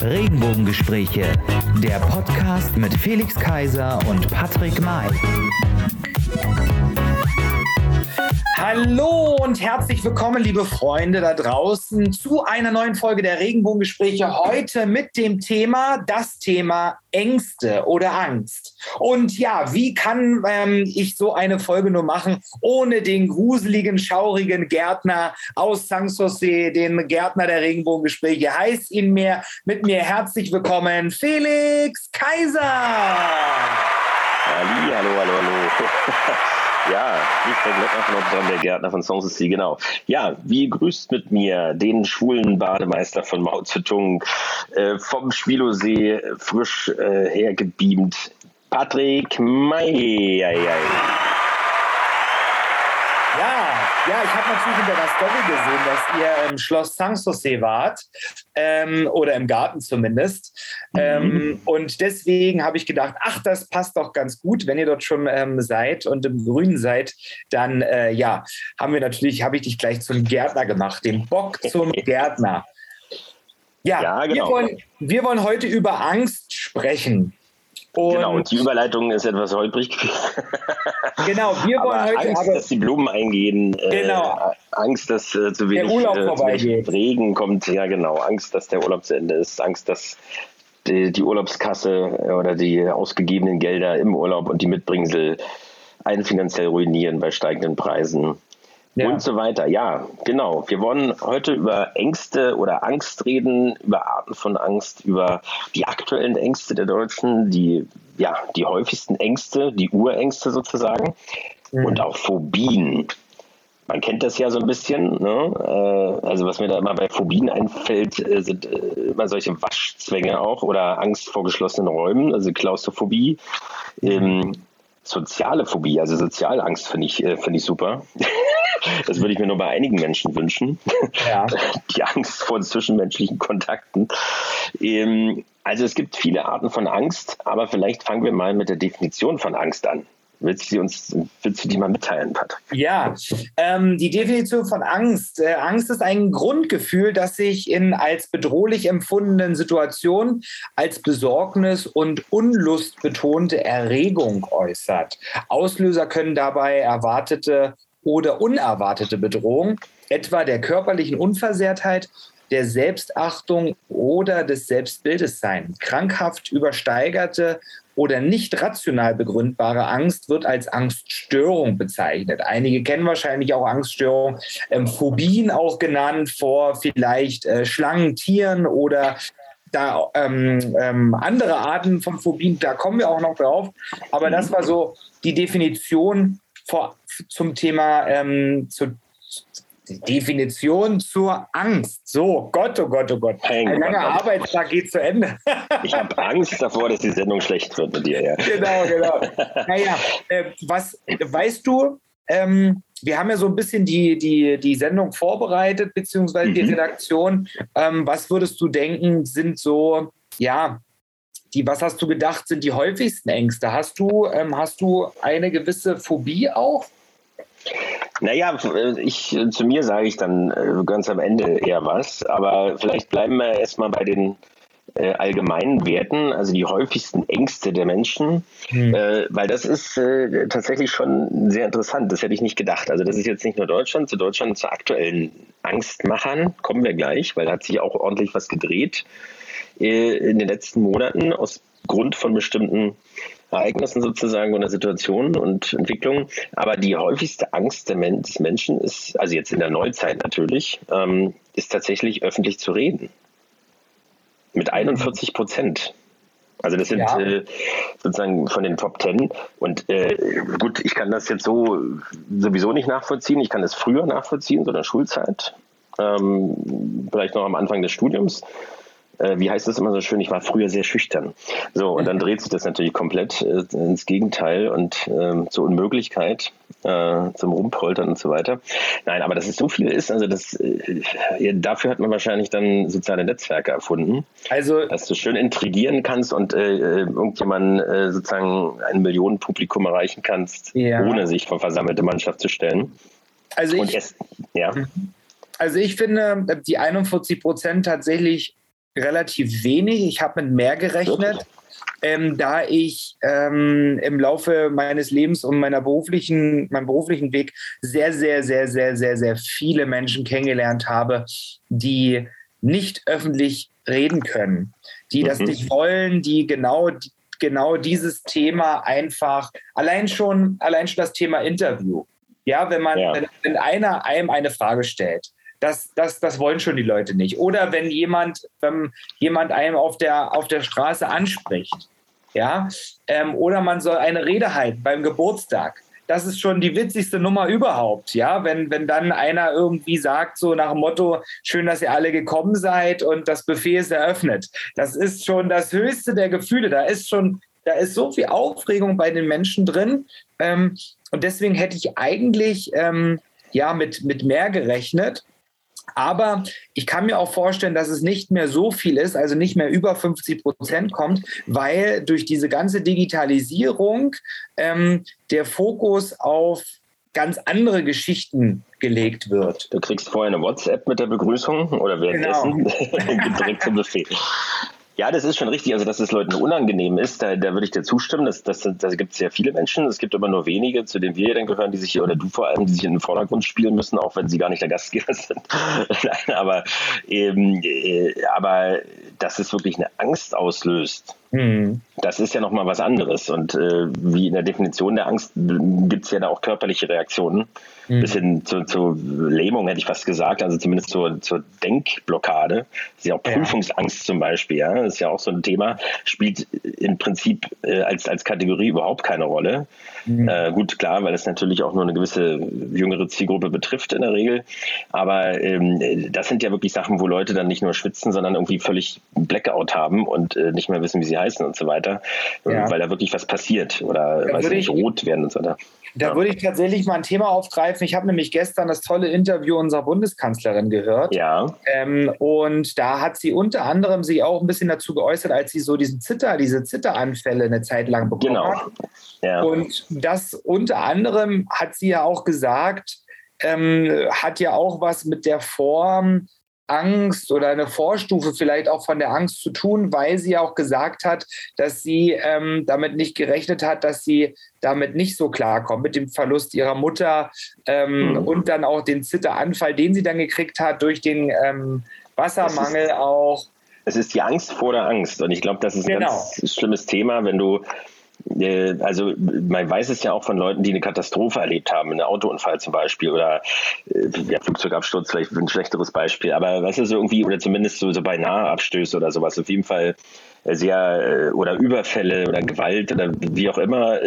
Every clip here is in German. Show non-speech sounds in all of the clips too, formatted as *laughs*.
Regenbogengespräche, der Podcast mit Felix Kaiser und Patrick May. Hallo und herzlich willkommen, liebe Freunde da draußen, zu einer neuen Folge der Regenbogengespräche. Heute mit dem Thema, das Thema Ängste oder Angst. Und ja, wie kann ähm, ich so eine Folge nur machen, ohne den gruseligen, schaurigen Gärtner aus Sanssouci, den Gärtner der Regenbogengespräche? Heißt ihn mir mit mir herzlich willkommen, Felix Kaiser. Hallo, hallo, hallo. Ja, ich der Glöckner von Notre der Gärtner von Sanssouci, genau. Ja, wie grüßt mit mir den schwulen Bademeister von Mao Zedong äh, vom Schwilosee frisch äh, hergebeamt, Patrick May. Ja, ich habe natürlich in der Story gesehen, dass ihr im Schloss Sanssouci wart ähm, oder im Garten zumindest. Mhm. Ähm, und deswegen habe ich gedacht, ach, das passt doch ganz gut, wenn ihr dort schon ähm, seid und im Grünen seid, dann äh, ja, haben wir natürlich, habe ich dich gleich zum Gärtner gemacht, den Bock zum *laughs* Gärtner. Ja, ja genau. wir, wollen, wir wollen heute über Angst sprechen. Und genau, und die Überleitung ist etwas holprig *laughs* Genau, wir wollen aber heute. Angst, aber, dass die Blumen eingehen. Äh, genau. Äh, Angst, dass äh, zu wenig, äh, zu wenig Regen kommt. Ja, genau. Angst, dass der Urlaub zu Ende ist. Angst, dass die, die Urlaubskasse oder die ausgegebenen Gelder im Urlaub und die Mitbringsel einen finanziell ruinieren bei steigenden Preisen ja. und so weiter. Ja, genau. Wir wollen heute über Ängste oder Angst reden, über Arten von Angst, über die aktuellen Ängste der Deutschen, die, ja, die häufigsten Ängste, die Urängste sozusagen mhm. und auch Phobien. Man kennt das ja so ein bisschen. Ne? Äh, also was mir da immer bei Phobien einfällt, äh, sind äh, immer solche Waschzwänge auch oder Angst vor geschlossenen Räumen, also Klaustrophobie. Mhm. Ähm, soziale Phobie, also Sozialangst finde ich, find ich super. *laughs* Das würde ich mir nur bei einigen Menschen wünschen. Ja. *laughs* Die Angst vor zwischenmenschlichen Kontakten. Ähm, also es gibt viele Arten von Angst, aber vielleicht fangen wir mal mit der Definition von Angst an. Willst du, uns, willst du die mal mitteilen, Patrick? Ja, ähm, die Definition von Angst. Äh, Angst ist ein Grundgefühl, das sich in als bedrohlich empfundenen Situationen als Besorgnis und Unlust betonte Erregung äußert. Auslöser können dabei erwartete oder unerwartete Bedrohung, etwa der körperlichen Unversehrtheit, der Selbstachtung oder des Selbstbildes sein. Krankhaft übersteigerte oder nicht rational begründbare Angst wird als Angststörung bezeichnet. Einige kennen wahrscheinlich auch Angststörungen, ähm, Phobien auch genannt vor vielleicht äh, Schlangen, Tieren oder da ähm, ähm, andere Arten von Phobien, da kommen wir auch noch drauf. Aber das war so die Definition vor, zum Thema, ähm, zu, Definition zur Angst. So, Gott, oh Gott, oh Gott. Ein langer Arbeitstag geht zu Ende. *laughs* ich habe Angst davor, dass die Sendung schlecht wird mit dir, ja. Genau, genau. Naja, äh, was weißt du, ähm, wir haben ja so ein bisschen die, die, die Sendung vorbereitet, beziehungsweise mhm. die Redaktion. Ähm, was würdest du denken, sind so, ja, die, was hast du gedacht, sind die häufigsten Ängste? Hast du, ähm, hast du eine gewisse Phobie auch? Naja, ich, zu mir sage ich dann äh, ganz am Ende eher was, aber vielleicht bleiben wir erstmal bei den äh, allgemeinen Werten, also die häufigsten Ängste der Menschen, hm. äh, weil das ist äh, tatsächlich schon sehr interessant. Das hätte ich nicht gedacht. Also das ist jetzt nicht nur Deutschland, zu Deutschland zu aktuellen Angstmachern kommen wir gleich, weil da hat sich auch ordentlich was gedreht in den letzten Monaten aus Grund von bestimmten Ereignissen sozusagen oder Situationen und Entwicklungen. Aber die häufigste Angst des Menschen ist, also jetzt in der Neuzeit natürlich, ähm, ist tatsächlich öffentlich zu reden. Mit 41 Prozent. Also das sind ja. äh, sozusagen von den Top Ten. Und äh, gut, ich kann das jetzt so sowieso nicht nachvollziehen. Ich kann es früher nachvollziehen, so in der Schulzeit. Ähm, vielleicht noch am Anfang des Studiums. Äh, wie heißt das immer so schön, ich war früher sehr schüchtern. So, und dann dreht sich das natürlich komplett äh, ins Gegenteil und äh, zur Unmöglichkeit, äh, zum Rumpoltern und so weiter. Nein, aber dass es so viel ist, also das, äh, dafür hat man wahrscheinlich dann soziale Netzwerke erfunden. Also, dass du schön intrigieren kannst und äh, irgendjemanden sozusagen ein Millionenpublikum erreichen kannst, ja. ohne sich vor versammelte Mannschaft zu stellen. Also ich, es, ja. also ich finde die 41 Prozent tatsächlich relativ wenig. Ich habe mit mehr gerechnet. Ähm, da ich ähm, im Laufe meines Lebens und meiner beruflichen, meinem beruflichen Weg sehr, sehr, sehr, sehr, sehr, sehr viele Menschen kennengelernt habe, die nicht öffentlich reden können, die mhm. das nicht wollen, die genau, genau dieses Thema einfach, allein schon, allein schon das Thema Interview. Ja, wenn man, ja. Wenn, wenn einer einem eine Frage stellt, das, das, das wollen schon die Leute nicht. Oder wenn jemand, wenn jemand einem auf der, auf der Straße anspricht, ja, ähm, oder man soll eine Rede halten beim Geburtstag. Das ist schon die witzigste Nummer überhaupt, ja, wenn, wenn dann einer irgendwie sagt, so nach dem Motto, schön, dass ihr alle gekommen seid und das Buffet ist eröffnet. Das ist schon das höchste der Gefühle. Da ist schon, da ist so viel Aufregung bei den Menschen drin. Ähm, und deswegen hätte ich eigentlich ähm, ja mit, mit mehr gerechnet. Aber ich kann mir auch vorstellen, dass es nicht mehr so viel ist, also nicht mehr über 50 Prozent kommt, weil durch diese ganze Digitalisierung ähm, der Fokus auf ganz andere Geschichten gelegt wird. Du kriegst vorher eine WhatsApp mit der Begrüßung oder währenddessen genau. *laughs* direkt zum Buffet. Ja, das ist schon richtig. Also, dass es Leuten unangenehm ist, da, da würde ich dir zustimmen. Das, das, da gibt es sehr viele Menschen. Es gibt aber nur wenige, zu denen wir dann gehören, die sich hier, oder du vor allem, die sich in den Vordergrund spielen müssen, auch wenn sie gar nicht der Gastgeber *laughs* sind. aber, eben, äh, aber dass es wirklich eine Angst auslöst. Das ist ja nochmal was anderes. Und äh, wie in der Definition der Angst gibt es ja da auch körperliche Reaktionen mhm. bis hin zu, zu, Lähmung, hätte ich fast gesagt, also zumindest zur, zur Denkblockade. Das ist ja auch Prüfungsangst ja. zum Beispiel, ja. Das ist ja auch so ein Thema, spielt im Prinzip äh, als, als Kategorie überhaupt keine Rolle. Mhm. Äh, gut, klar, weil es natürlich auch nur eine gewisse jüngere Zielgruppe betrifft in der Regel. Aber ähm, das sind ja wirklich Sachen, wo Leute dann nicht nur schwitzen, sondern irgendwie völlig Blackout haben und äh, nicht mehr wissen, wie sie heißen und so weiter, ja. weil da wirklich was passiert oder weil sie nicht rot werden und so weiter. Da würde ich tatsächlich mal ein Thema aufgreifen. Ich habe nämlich gestern das tolle Interview unserer Bundeskanzlerin gehört. Ja. Ähm, und da hat sie unter anderem sich auch ein bisschen dazu geäußert, als sie so diesen Zitter, diese Zitteranfälle eine Zeit lang bekommen genau. hat. Ja. Und das unter anderem hat sie ja auch gesagt, ähm, hat ja auch was mit der Form Angst oder eine Vorstufe vielleicht auch von der Angst zu tun, weil sie auch gesagt hat, dass sie ähm, damit nicht gerechnet hat, dass sie damit nicht so klarkommt mit dem Verlust ihrer Mutter ähm, mhm. und dann auch den Zitteranfall, den sie dann gekriegt hat durch den ähm, Wassermangel ist, auch. Es ist die Angst vor der Angst und ich glaube, das ist ein genau. ganz schlimmes Thema, wenn du also man weiß es ja auch von Leuten, die eine Katastrophe erlebt haben, einen Autounfall zum Beispiel oder äh, ja, Flugzeugabsturz vielleicht ein schlechteres Beispiel, aber du, so irgendwie, oder zumindest so, so beinahe Abstöße oder sowas, auf jeden Fall sehr, äh, oder Überfälle oder Gewalt oder wie auch immer,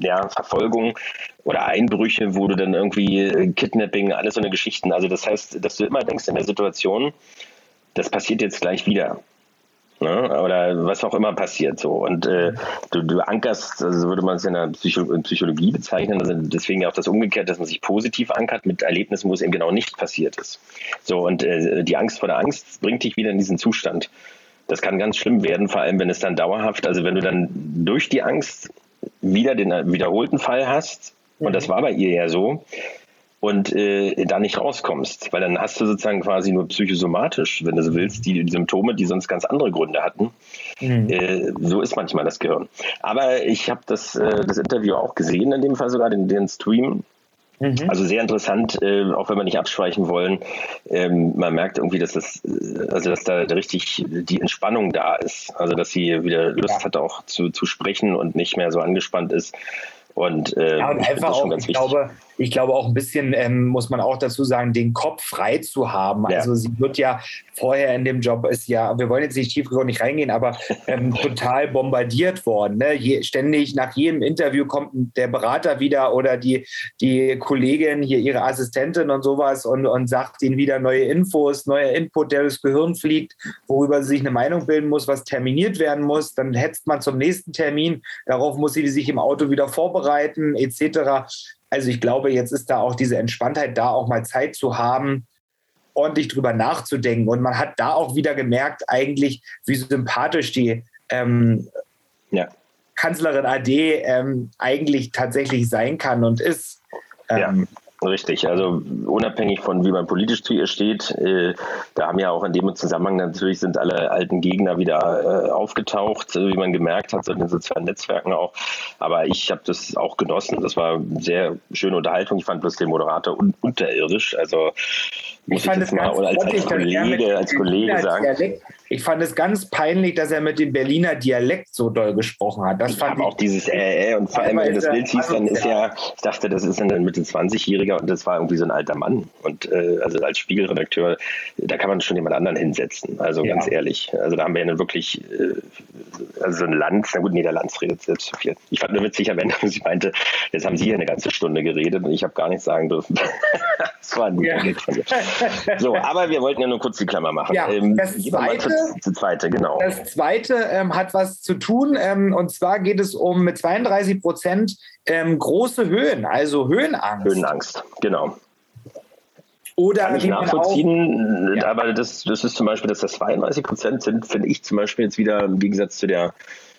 ja, Verfolgung oder Einbrüche, wo du dann irgendwie Kidnapping, alles so eine Geschichten. Also das heißt, dass du immer denkst in der Situation, das passiert jetzt gleich wieder ne? oder was auch immer passiert so. Und äh, du, du ankerst, also würde man es in der Psycho in Psychologie bezeichnen, also deswegen auch das umgekehrt, dass man sich positiv ankert mit Erlebnissen, wo es eben genau nicht passiert ist. So, und äh, die Angst vor der Angst bringt dich wieder in diesen Zustand. Das kann ganz schlimm werden, vor allem wenn es dann dauerhaft, also wenn du dann durch die Angst wieder den wiederholten Fall hast, und das mhm. war bei ihr ja so, und äh, da nicht rauskommst, weil dann hast du sozusagen quasi nur psychosomatisch, wenn du so willst, die, Symptome, die sonst ganz andere Gründe hatten. Mhm. Äh, so ist manchmal das Gehirn. Aber ich habe das, äh, das Interview auch gesehen, in dem Fall sogar den, den Stream. Mhm. Also sehr interessant, äh, auch wenn wir nicht abschweichen wollen. Ähm, man merkt irgendwie, dass das, äh, also dass da richtig die Entspannung da ist. Also dass sie wieder Lust ja. hat, auch zu, zu sprechen und nicht mehr so angespannt ist. Und, äh, ja, und einfach auch, ich glaube, ich glaube auch ein bisschen, ähm, muss man auch dazu sagen, den Kopf frei zu haben. Ja. Also sie wird ja vorher in dem Job ist ja, wir wollen jetzt nicht tiefgründig reingehen, aber ähm, *laughs* total bombardiert worden. Ne? Je, ständig nach jedem Interview kommt der Berater wieder oder die, die Kollegin, hier ihre Assistentin und sowas und, und sagt ihnen wieder neue Infos, neuer Input, der durchs Gehirn fliegt, worüber sie sich eine Meinung bilden muss, was terminiert werden muss. Dann hetzt man zum nächsten Termin. Darauf muss sie sich im Auto wieder vorbereiten, etc. Also ich glaube, jetzt ist da auch diese Entspanntheit da, auch mal Zeit zu haben, ordentlich drüber nachzudenken. Und man hat da auch wieder gemerkt, eigentlich, wie sympathisch die ähm, ja. Kanzlerin AD ähm, eigentlich tatsächlich sein kann und ist. Ähm, ja. Richtig, also unabhängig von wie man politisch zu ihr steht, äh, da haben ja auch in dem Zusammenhang natürlich sind alle alten Gegner wieder äh, aufgetaucht, wie man gemerkt hat, so in den sozialen Netzwerken auch. Aber ich habe das auch genossen. Das war sehr schöne Unterhaltung. Ich fand bloß den Moderator un unterirdisch. Also muss ich, ich fand es mal als, als, Kollege, als Kollege sagen. Dialekt ich fand es ganz peinlich, dass er mit dem Berliner Dialekt so doll gesprochen hat. Das ich fand ich auch dieses äh, äh und vor allem, wenn das Bild hieß, dann ist ja, ich dachte, das ist ein Mitte 20-Jähriger und das war irgendwie so ein alter Mann. Und äh, also als Spiegelredakteur, da kann man schon jemand anderen hinsetzen. Also ja. ganz ehrlich. Also da haben wir ja wirklich äh, also so ein Land, na gut, nee, der Lanz redet selbst zu viel. Ich fand nur witzig, wenn sie *laughs* meinte, jetzt haben sie hier eine ganze Stunde geredet und ich habe gar nichts sagen dürfen. *laughs* das war ein ja. von mir. So, aber wir wollten ja nur kurz die Klammer machen. Ja, ähm, das zweite, das zweite, genau. Das zweite ähm, hat was zu tun ähm, und zwar geht es um mit 32 Prozent ähm, große Höhen, also Höhenangst. Höhenangst, genau. Oder Kann ich nachvollziehen, auch, aber das, das ist zum Beispiel, dass das 32 Prozent sind, finde ich zum Beispiel jetzt wieder im Gegensatz zu der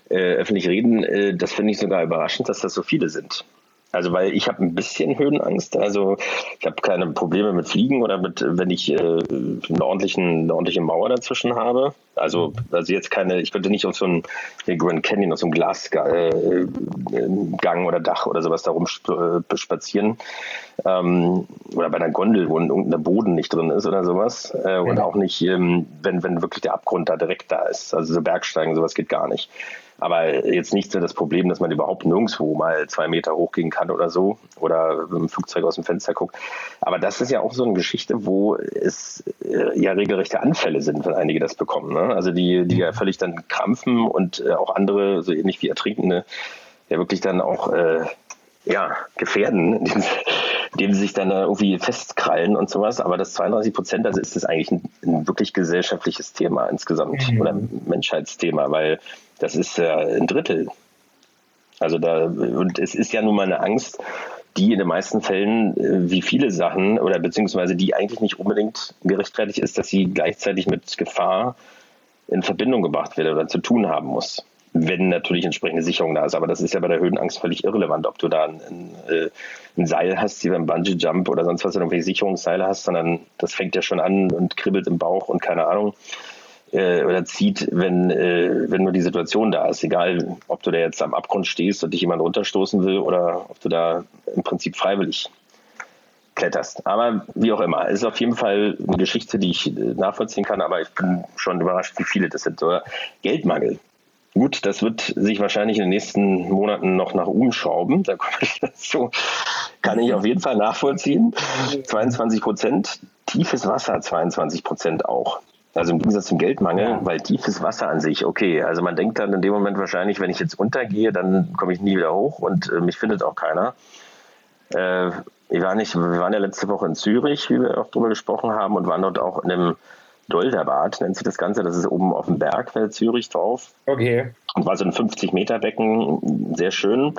äh, öffentlich Reden, äh, das finde ich sogar überraschend, dass das so viele sind. Also weil ich habe ein bisschen Höhenangst. Also ich habe keine Probleme mit Fliegen oder mit, wenn ich äh, einen ordentlichen, eine ordentliche Mauer dazwischen habe. Also, also jetzt keine, ich könnte nicht auf so einem Grand Canyon, auf so einem Glasgang äh, oder Dach oder sowas da rumspazieren. Äh, ähm, oder bei einer Gondel, wo irgendein Boden nicht drin ist oder sowas. Äh, und auch nicht, ähm, wenn, wenn wirklich der Abgrund da direkt da ist. Also so Bergsteigen, sowas geht gar nicht. Aber jetzt nicht so das Problem, dass man überhaupt nirgendwo mal zwei Meter hochgehen kann oder so oder mit dem Flugzeug aus dem Fenster guckt. Aber das ist ja auch so eine Geschichte, wo es äh, ja regelrechte Anfälle sind, wenn einige das bekommen. Ne? Also die, die ja völlig dann krampfen und äh, auch andere, so ähnlich wie Ertrinkende, ja wirklich dann auch äh, ja, gefährden, indem sie, sich dann irgendwie festkrallen und sowas. Aber das 32 Prozent, also ist das eigentlich ein, ein wirklich gesellschaftliches Thema insgesamt mhm. oder ein Menschheitsthema, weil das ist ja ein Drittel. Also da, und es ist ja nun mal eine Angst, die in den meisten Fällen, äh, wie viele Sachen, oder beziehungsweise die eigentlich nicht unbedingt gerechtfertigt ist, dass sie gleichzeitig mit Gefahr in Verbindung gebracht wird oder zu tun haben muss. Wenn natürlich entsprechende Sicherung da ist. Aber das ist ja bei der Höhenangst völlig irrelevant, ob du da ein, ein, äh, ein Seil hast, wie beim Bungee Jump oder sonst was, oder irgendwelche Sicherungsseile hast, sondern das fängt ja schon an und kribbelt im Bauch und keine Ahnung äh, oder zieht, wenn, äh, wenn nur die Situation da ist. Egal, ob du da jetzt am Abgrund stehst und dich jemand runterstoßen will oder ob du da im Prinzip freiwillig kletterst. Aber wie auch immer, es ist auf jeden Fall eine Geschichte, die ich nachvollziehen kann, aber ich bin schon überrascht, wie viele das sind. Oder Geldmangel. Gut, das wird sich wahrscheinlich in den nächsten Monaten noch nach oben schrauben. Da komme ich dazu. Kann ich auf jeden Fall nachvollziehen. 22 Prozent, tiefes Wasser 22 Prozent auch. Also im Gegensatz zum Geldmangel, ja. weil tiefes Wasser an sich, okay. Also man denkt dann in dem Moment wahrscheinlich, wenn ich jetzt untergehe, dann komme ich nie wieder hoch und äh, mich findet auch keiner. Äh, ich war nicht, wir waren ja letzte Woche in Zürich, wie wir auch drüber gesprochen haben, und waren dort auch in einem Dolderbad, nennt sich das Ganze. Das ist oben auf dem Berg bei Zürich drauf. Okay. Und war so ein 50-Meter-Becken, sehr schön.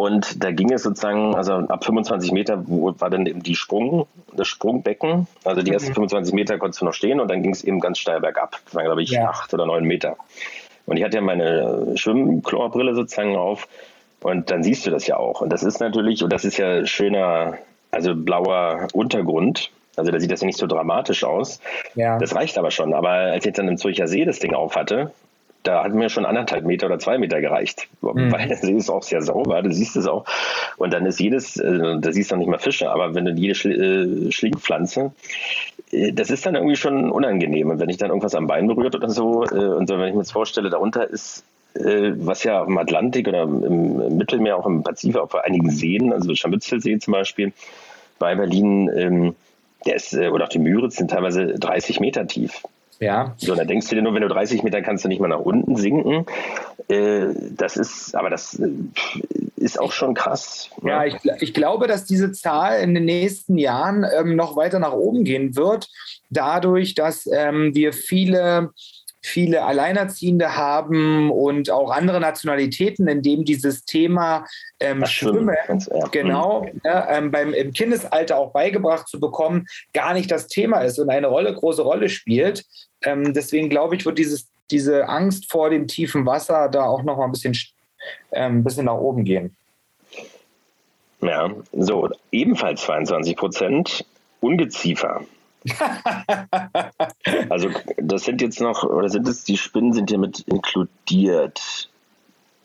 Und da ging es sozusagen, also ab 25 Meter war dann eben die Sprung, das Sprungbecken. Also die ersten mhm. 25 Meter konntest du noch stehen und dann ging es eben ganz steil bergab. Das waren, glaube ich, ja. acht oder neun Meter. Und ich hatte ja meine Schwimmchlorbrille sozusagen auf und dann siehst du das ja auch. Und das ist natürlich, und das ist ja schöner, also blauer Untergrund. Also da sieht das ja nicht so dramatisch aus. Ja. Das reicht aber schon. Aber als ich jetzt dann im Zürcher See das Ding auf hatte, da hat mir schon anderthalb Meter oder zwei Meter gereicht. Mhm. Weil der See ist auch sehr sauber, du siehst es auch. Und dann ist jedes, äh, da siehst du noch nicht mal Fische, aber wenn du jede Schli äh, Schlingpflanze, äh, das ist dann irgendwie schon unangenehm. Und wenn ich dann irgendwas am Bein berührt oder so, und so, wenn ich mir jetzt vorstelle, darunter ist was ja im Atlantik oder im Mittelmeer, auch im Pazifik, auf einigen Seen, also Scharmützelsee zum Beispiel, bei Berlin, ähm, der ist, äh, oder auch die Müritz sind teilweise 30 Meter tief. Ja. So, dann denkst du dir nur, wenn du 30 Meter kannst du nicht mal nach unten sinken. Äh, das ist, aber das äh, ist auch schon krass. Ne? Ja, ich, ich, glaube, dass diese Zahl in den nächsten Jahren ähm, noch weiter nach oben gehen wird, dadurch, dass ähm, wir viele viele Alleinerziehende haben und auch andere Nationalitäten, in dem dieses Thema ähm, Schwimmen, genau, mhm. ja, ähm, beim, im Kindesalter auch beigebracht zu bekommen, gar nicht das Thema ist und eine Rolle, große Rolle spielt. Ähm, deswegen glaube ich, wird dieses, diese Angst vor dem tiefen Wasser da auch noch mal ein bisschen, ähm, bisschen nach oben gehen. Ja, so, ebenfalls 22 Prozent Ungeziefer. *laughs* also das sind jetzt noch, oder sind es die Spinnen sind hier mit inkludiert?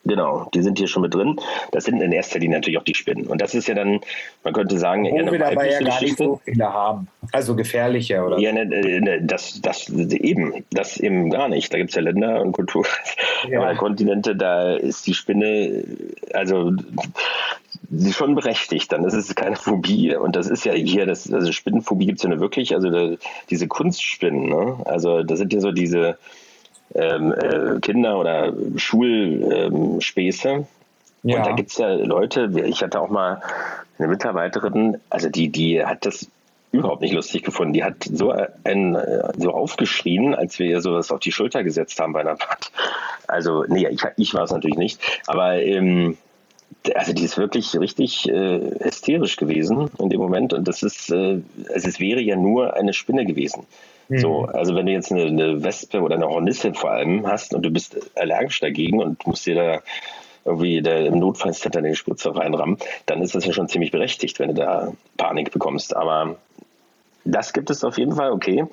Genau, die sind hier schon mit drin. Das sind in erster Linie natürlich auch die Spinnen. Und das ist ja dann, man könnte sagen, Wo wir dabei ja gar nicht so viele haben. Also gefährliche, oder? Ja, ne, ne, das, das eben, das eben gar nicht. Da gibt es ja Länder und Kulturen, *laughs* ja. Kontinente, da ist die Spinne, also schon berechtigt, dann ist es keine Phobie. Und das ist ja hier, das, also Spinnenphobie gibt es ja nur wirklich, also da, diese Kunstspinnen, ne? Also das sind ja so diese ähm, äh, Kinder- oder Schulspäße. Ähm, ja. Und da gibt es ja Leute, ich hatte auch mal eine Mitarbeiterin, also die, die hat das überhaupt nicht lustig gefunden. Die hat so ein, so aufgeschrien, als wir ihr sowas auf die Schulter gesetzt haben bei einer Part. Also, nee, ich, ich war es natürlich nicht. Aber ähm, also die ist wirklich richtig äh, hysterisch gewesen in dem Moment. Und das ist, äh, also es wäre ja nur eine Spinne gewesen. Mhm. So, also wenn du jetzt eine, eine, Wespe oder eine Hornisse vor allem hast und du bist allergisch dagegen und musst dir da irgendwie der, im Notfallcenter den Spritzer reinrammen, dann ist das ja schon ziemlich berechtigt, wenn du da Panik bekommst. Aber das gibt es auf jeden Fall, okay.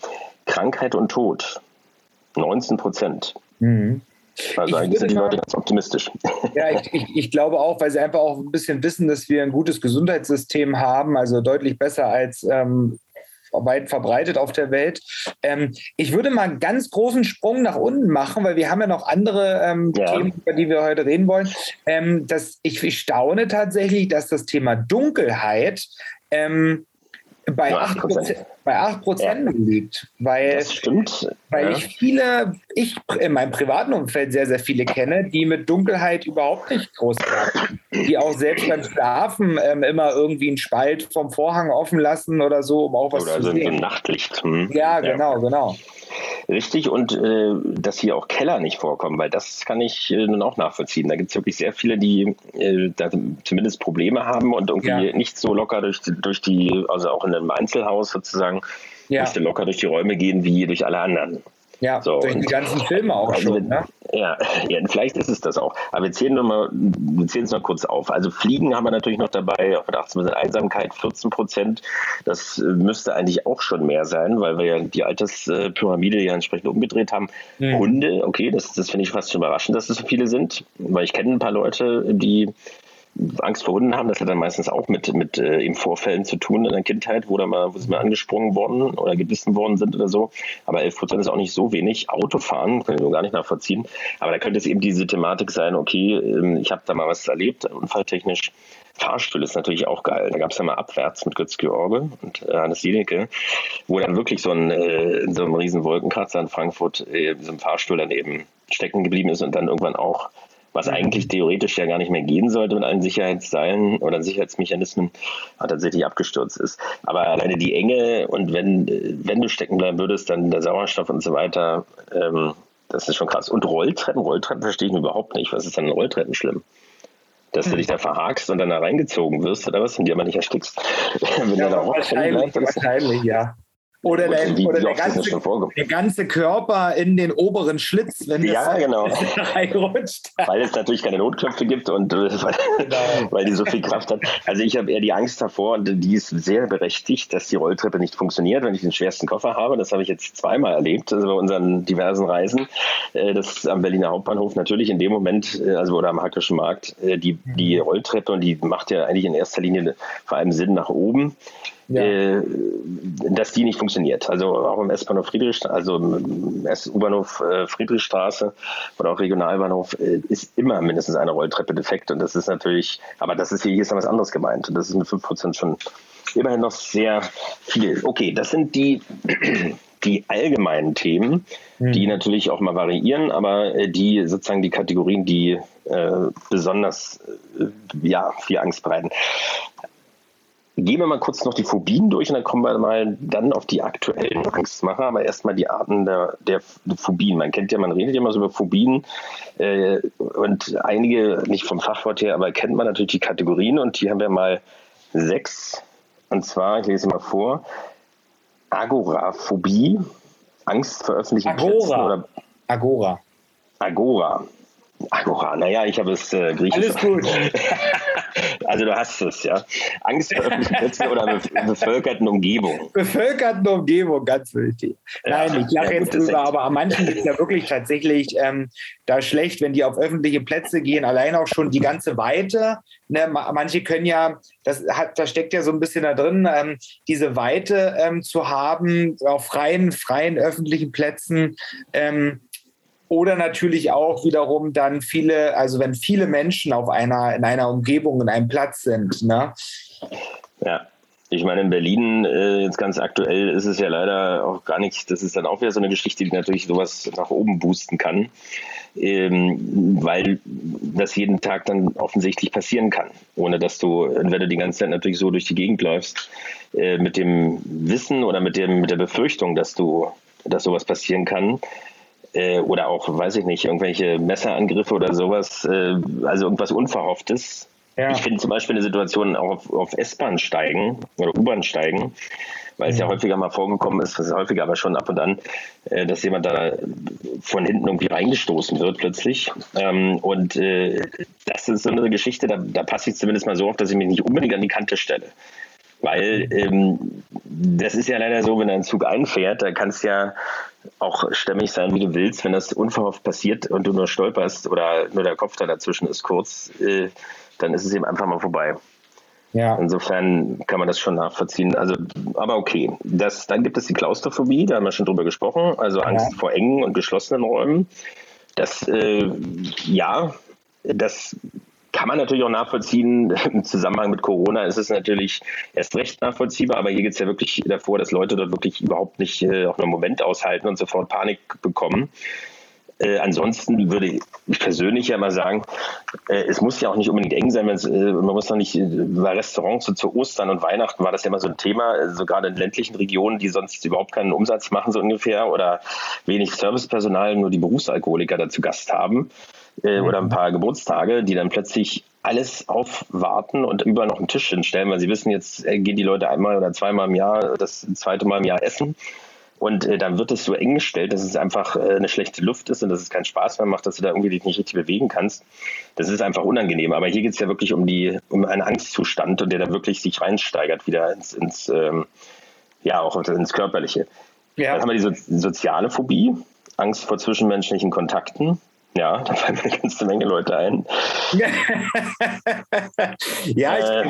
Krankheit und Tod. 19 Prozent. Mhm. Also eigentlich sind die Leute ganz optimistisch. *laughs* Ja, ich, ich, ich, glaube auch, weil sie einfach auch ein bisschen wissen, dass wir ein gutes Gesundheitssystem haben, also deutlich besser als ähm, weit verbreitet auf der Welt. Ähm, ich würde mal einen ganz großen Sprung nach unten machen, weil wir haben ja noch andere ähm, ja. Themen, über die wir heute reden wollen. Ähm, dass ich, ich staune tatsächlich, dass das Thema Dunkelheit ähm, bei 8 Prozent, bei 8 Prozent ja. liegt. Weil, das stimmt. Weil ja. ich viele, ich in meinem privaten Umfeld sehr, sehr viele kenne, die mit Dunkelheit überhaupt nicht groß werden. Die auch selbst beim Schlafen ähm, immer irgendwie einen Spalt vom Vorhang offen lassen oder so, um auch was oder zu sehen. Oder so Nachtlicht. Hm. Ja, genau, genau. Richtig, und äh, dass hier auch Keller nicht vorkommen, weil das kann ich äh, nun auch nachvollziehen. Da gibt es wirklich sehr viele, die äh, da zumindest Probleme haben und irgendwie ja. nicht so locker durch, durch die, also auch in einem Einzelhaus sozusagen, ja. nicht so locker durch die Räume gehen wie durch alle anderen. Ja, so, durch die ganzen Filme auch also schon. Ne? Ja, *laughs* ja, vielleicht ist es das auch. Aber wir zählen, mal, es noch kurz auf. Also Fliegen haben wir natürlich noch dabei, auf 18 Einsamkeit 14 Prozent. Das äh, müsste eigentlich auch schon mehr sein, weil wir ja die Alterspyramide ja entsprechend umgedreht haben. Mhm. Hunde, okay, das, das finde ich fast schon überraschend, dass es so viele sind, weil ich kenne ein paar Leute, die Angst vor Hunden haben, das hat dann meistens auch mit, mit äh, eben Vorfällen zu tun in der Kindheit, wo, da mal, wo sie mal angesprungen worden oder gebissen worden sind oder so. Aber 11 Prozent ist auch nicht so wenig. Autofahren ich nur gar nicht nachvollziehen. Aber da könnte es eben diese Thematik sein, okay, ähm, ich habe da mal was erlebt, unfalltechnisch. Fahrstuhl ist natürlich auch geil. Da gab es ja mal abwärts mit Götz George und äh, Hannes Jenecke, wo dann wirklich so ein, äh, in so einem riesen Wolkenkratzer in Frankfurt äh, so ein Fahrstuhl dann eben stecken geblieben ist und dann irgendwann auch was mhm. eigentlich theoretisch ja gar nicht mehr gehen sollte mit allen Sicherheitsteilen oder Sicherheitsmechanismen, tatsächlich abgestürzt ist. Aber alleine die Enge und wenn, wenn du stecken bleiben würdest, dann der Sauerstoff und so weiter, ähm, das ist schon krass. Und Rolltreppen, Rolltreppen verstehe ich überhaupt nicht. Was ist denn Rolltreppen schlimm? Dass du dich da verhakst und dann da reingezogen wirst oder was und die aber nicht erstickst. *laughs* wenn ja, da wahrscheinlich, wahrscheinlich, ja. Oder, der, oder der, ganze, der, ganze, Körper in den oberen Schlitz, wenn ja, genau. *laughs* reinrutscht. Weil es natürlich keine Notknöpfe gibt und äh, *laughs* weil, genau. weil, die so viel Kraft hat. Also ich habe eher die Angst davor, und die ist sehr berechtigt, dass die Rolltreppe nicht funktioniert, wenn ich den schwersten Koffer habe. Das habe ich jetzt zweimal erlebt, also bei unseren diversen Reisen. Äh, das am Berliner Hauptbahnhof natürlich in dem Moment, äh, also oder am Hackischen Markt, die, die Rolltreppe und die macht ja eigentlich in erster Linie vor allem Sinn nach oben. Ja. äh, dass die nicht funktioniert. Also auch im S-Bahnhof Friedrichstraße, also im S-U-Bahnhof äh, Friedrichstraße oder auch Regionalbahnhof äh, ist immer mindestens eine Rolltreppe defekt. Und das ist natürlich, aber das ist hier, hier ist noch was anderes gemeint. Und das ist mit 5% schon immerhin noch sehr viel. Okay, das sind die, *clears throat* die allgemeinen Themen, mhm. die natürlich auch mal variieren, aber die sozusagen die Kategorien, die äh, besonders äh, ja, viel Angst bereiten. Gehen wir mal kurz noch die Phobien durch und dann kommen wir mal dann auf die aktuellen Angstmacher, aber erstmal die Arten der, der Phobien. Man kennt ja, man redet ja immer so über Phobien äh, und einige, nicht vom Fachwort her, aber kennt man natürlich die Kategorien und die haben wir mal sechs. Und zwar, ich lese mal vor, Agoraphobie, Angst vor öffentlichen Agora. Plätzen oder Agora. Agora. Agora, naja, ich habe es äh, griechisch. Alles gut. *laughs* also du hast es, ja. Angst vor *laughs* öffentlichen Plätzen oder bevölkerten Umgebungen. Bevölkerten Umgebung, ganz wichtig. Nein, ja, ich lache ja, jetzt drüber, aber an manchen ist ja wirklich tatsächlich ähm, da schlecht, wenn die auf öffentliche Plätze gehen, allein auch schon die ganze Weite. Ne, manche können ja, das hat, da steckt ja so ein bisschen da drin, ähm, diese Weite ähm, zu haben auf freien, freien öffentlichen Plätzen. Ähm, oder natürlich auch wiederum dann viele, also wenn viele Menschen auf einer, in einer Umgebung, in einem Platz sind. Ne? Ja. Ich meine, in Berlin, äh, jetzt ganz aktuell, ist es ja leider auch gar nicht, das ist dann auch wieder so eine Geschichte, die natürlich sowas nach oben boosten kann, ähm, weil das jeden Tag dann offensichtlich passieren kann, ohne dass du, wenn du die ganze Zeit natürlich so durch die Gegend läufst, äh, mit dem Wissen oder mit, dem, mit der Befürchtung, dass du, dass sowas passieren kann, äh, oder auch, weiß ich nicht, irgendwelche Messerangriffe oder sowas, äh, also irgendwas Unverhofftes. Ja. Ich finde zum Beispiel eine Situation auch auf, auf S-Bahn steigen oder U-Bahn steigen, weil es ja mhm. häufiger mal vorgekommen ist, das ist häufiger aber schon ab und an, äh, dass jemand da von hinten irgendwie reingestoßen wird plötzlich. Ähm, und äh, das ist so eine Geschichte, da, da passe ich zumindest mal so auf, dass ich mich nicht unbedingt an die Kante stelle. Weil ähm, das ist ja leider so, wenn ein Zug einfährt, da kannst ja auch stämmig sein, wie du willst. Wenn das unverhofft passiert und du nur stolperst oder nur der Kopf da dazwischen ist kurz, äh, dann ist es eben einfach mal vorbei. Ja. Insofern kann man das schon nachvollziehen. Also, aber okay. Das, dann gibt es die Klaustrophobie, da haben wir schon drüber gesprochen, also Angst ja. vor engen und geschlossenen Räumen. Das, äh, ja, das kann man natürlich auch nachvollziehen. *laughs* Im Zusammenhang mit Corona ist es natürlich erst recht nachvollziehbar, aber hier geht es ja wirklich davor, dass Leute dort wirklich überhaupt nicht äh, auch einen Moment aushalten und sofort Panik bekommen. Äh, ansonsten würde ich persönlich ja mal sagen, äh, es muss ja auch nicht unbedingt eng sein, äh, man muss noch nicht, bei Restaurants so zu Ostern und Weihnachten war das ja immer so ein Thema, so gerade in ländlichen Regionen, die sonst überhaupt keinen Umsatz machen, so ungefähr, oder wenig Servicepersonal, nur die Berufsalkoholiker dazu Gast haben äh, oder ein paar Geburtstage, die dann plötzlich alles aufwarten und überall noch einen Tisch hinstellen, weil sie wissen, jetzt äh, gehen die Leute einmal oder zweimal im Jahr, das zweite Mal im Jahr essen. Und äh, dann wird es so eng gestellt, dass es einfach äh, eine schlechte Luft ist und dass es keinen Spaß mehr macht, dass du da irgendwie dich nicht richtig bewegen kannst. Das ist einfach unangenehm. Aber hier geht es ja wirklich um die, um einen Angstzustand und der da wirklich sich reinsteigert wieder ins, ins ähm, ja, auch ins Körperliche. Ja. Dann haben wir die so soziale Phobie, Angst vor zwischenmenschlichen Kontakten. Ja, *laughs* da fallen mir eine ganze Menge Leute ein. *laughs* ja, ich, äh,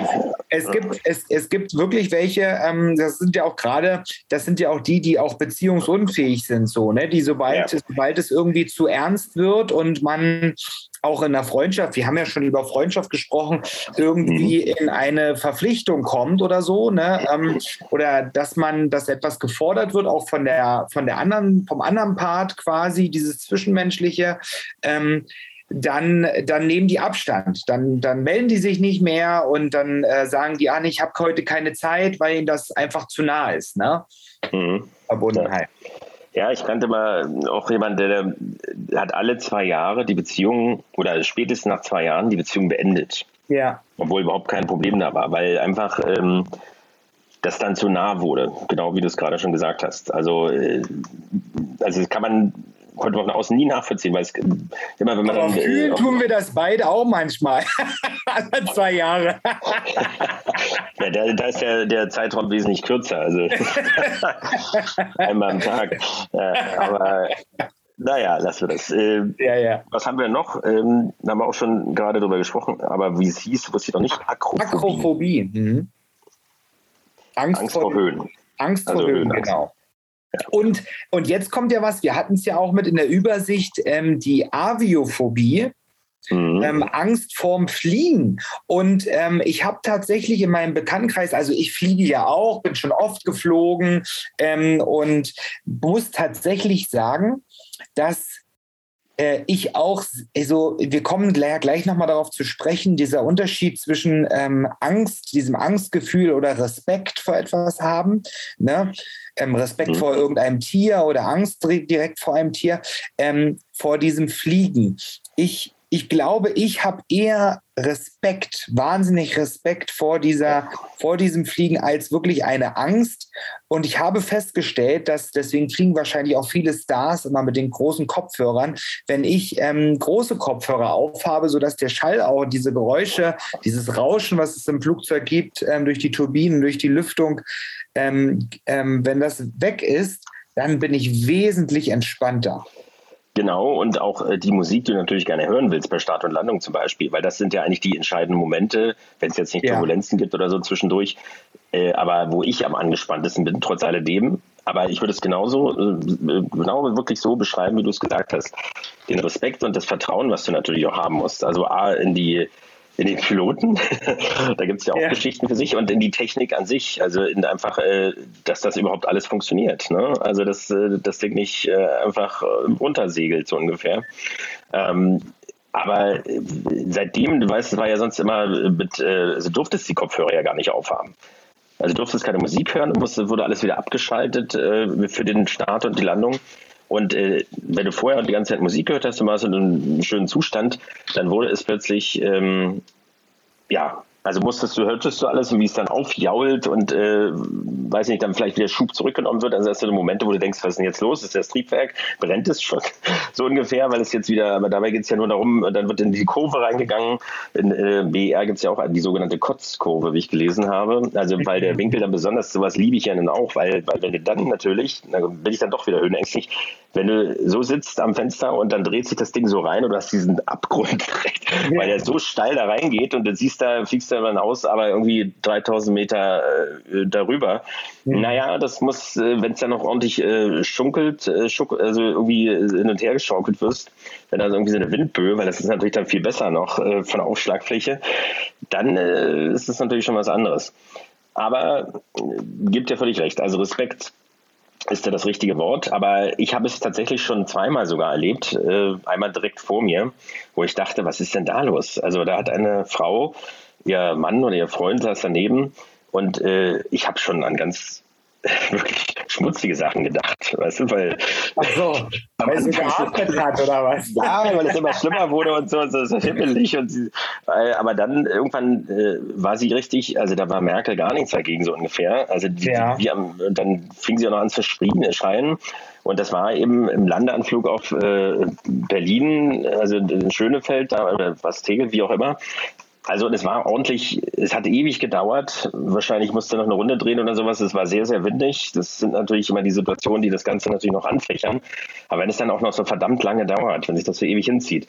es, gibt, es, es gibt wirklich welche, ähm, das sind ja auch gerade, das sind ja auch die, die auch beziehungsunfähig sind, so, ne? Die sobald, ja. sobald es irgendwie zu ernst wird und man auch in der Freundschaft, wir haben ja schon über Freundschaft gesprochen, irgendwie mhm. in eine Verpflichtung kommt oder so, ne? Ähm, oder dass man, dass etwas gefordert wird, auch von der, von der anderen, vom anderen Part quasi, dieses Zwischenmenschliche, ähm, dann, dann nehmen die Abstand. Dann, dann melden die sich nicht mehr und dann äh, sagen die, ah, ich habe heute keine Zeit, weil ihnen das einfach zu nah ist. Ne? Mhm. Verbundenheit. Ja. Ja, ich kannte mal auch jemanden, der, der, hat alle zwei Jahre die Beziehung oder spätestens nach zwei Jahren die Beziehung beendet. Ja. Obwohl überhaupt kein Problem da war, weil einfach ähm, das dann zu nah wurde, genau wie du es gerade schon gesagt hast. Also, äh, also das kann man konnte man von außen nie nachvollziehen, weil es immer, wenn man dann. Fühlen äh, tun wir das beide auch manchmal. *laughs* Alle zwei Jahre. ja, da, da, ist ja der Zeitraum wesentlich kürzer. Also *laughs* einmal am Tag. Ja, aber naja, lassen wir das. Äh, ja, ja. Was haben wir noch? Ähm, da haben wir auch schon gerade drüber gesprochen, aber wie es hieß, wusste ich noch nicht. Akrophobie. Akrophobie. Mhm. Angst, Angst vor, vor, Höhen. Angst also vor Höhen, Höhen genau. Und, und jetzt kommt ja was, wir hatten es ja auch mit in der Übersicht, ähm, die Aviophobie. Mhm. Ähm, Angst vorm Fliegen. Und ähm, ich habe tatsächlich in meinem Bekanntenkreis, also ich fliege ja auch, bin schon oft geflogen ähm, und muss tatsächlich sagen, dass äh, ich auch, also wir kommen gleich, gleich nochmal darauf zu sprechen, dieser Unterschied zwischen ähm, Angst, diesem Angstgefühl oder Respekt vor etwas haben, ne? Ähm, Respekt mhm. vor irgendeinem Tier oder Angst direkt vor einem Tier, ähm, vor diesem Fliegen. Ich ich glaube, ich habe eher Respekt, wahnsinnig Respekt vor dieser, vor diesem Fliegen als wirklich eine Angst. Und ich habe festgestellt, dass deswegen fliegen wahrscheinlich auch viele Stars immer mit den großen Kopfhörern. Wenn ich ähm, große Kopfhörer aufhabe, sodass der Schall auch diese Geräusche, dieses Rauschen, was es im Flugzeug gibt, ähm, durch die Turbinen, durch die Lüftung, ähm, ähm wenn das weg ist, dann bin ich wesentlich entspannter. Genau, und auch äh, die Musik, die du natürlich gerne hören willst bei Start und Landung zum Beispiel, weil das sind ja eigentlich die entscheidenden Momente, wenn es jetzt nicht ja. Turbulenzen gibt oder so zwischendurch, äh, aber wo ich am angespanntesten bin, trotz alledem. Aber ich würde es genauso, äh, genau wirklich so beschreiben, wie du es gesagt hast. Den Respekt und das Vertrauen, was du natürlich auch haben musst. Also A, in die in den Piloten, *laughs* da gibt es ja auch ja. Geschichten für sich und in die Technik an sich, also in einfach, äh, dass das überhaupt alles funktioniert. Ne? Also dass äh, das Ding nicht äh, einfach äh, runtersegelt, so ungefähr. Ähm, aber äh, seitdem, du weißt, es war ja sonst immer mit, äh, also durftest die Kopfhörer ja gar nicht aufhaben. Also durftest keine Musik hören, musste, wurde alles wieder abgeschaltet für den Start und die Landung. Und äh, wenn du vorher die ganze Zeit Musik gehört hast, du warst in einem schönen Zustand, dann wurde es plötzlich, ähm, ja, also musstest du, hörtest du alles und wie es dann aufjault und äh, weiß nicht, dann vielleicht wieder Schub zurückgenommen wird. Also das sind Momente, wo du denkst, was ist denn jetzt los? Ist das Triebwerk? Brennt es schon? *laughs* so ungefähr, weil es jetzt wieder, aber dabei geht es ja nur darum, dann wird in die Kurve reingegangen. In äh, BR gibt es ja auch die sogenannte Kotzkurve, wie ich gelesen habe. Also weil der Winkel dann besonders, sowas liebe ich ja dann auch, weil, weil wenn du dann natürlich, dann bin ich dann doch wieder höhenängstlich, wenn du so sitzt am Fenster und dann dreht sich das Ding so rein und du hast diesen Abgrund *laughs* weil der so steil da reingeht und du siehst da, fliegst da über ein Haus, aber irgendwie 3000 Meter äh, darüber. Ja. Naja, das muss, äh, wenn es dann noch ordentlich äh, schunkelt, äh, schuck, also irgendwie hin und her geschaukelt wirst, wenn da irgendwie so eine Windböe, weil das ist natürlich dann viel besser noch äh, von der Aufschlagfläche, dann äh, ist es natürlich schon was anderes. Aber äh, gibt ja völlig recht. Also Respekt ist ja das richtige Wort, aber ich habe es tatsächlich schon zweimal sogar erlebt, äh, einmal direkt vor mir, wo ich dachte, was ist denn da los? Also da hat eine Frau, ihr Mann oder ihr Freund saß daneben und äh, ich habe schon an ganz *laughs* wirklich schmutzige Sachen gedacht, weißt du, weil. Ach so, weil sie geatmet hat oder was? *laughs* Ja, weil es immer schlimmer wurde und so, so, so himmelig. Und sie, aber dann irgendwann äh, war sie richtig, also da war Merkel gar nichts dagegen, so ungefähr. Also die, ja. die, am, dann fing sie auch noch an zu schreien. Und das war eben im Landeanflug auf äh, Berlin, also in Schönefeld, da, oder was Tegel, wie auch immer. Also es war ordentlich, es hat ewig gedauert. Wahrscheinlich musste noch eine Runde drehen oder sowas. Es war sehr, sehr windig. Das sind natürlich immer die Situationen, die das Ganze natürlich noch anfächern. Aber wenn es dann auch noch so verdammt lange dauert, wenn sich das so ewig hinzieht,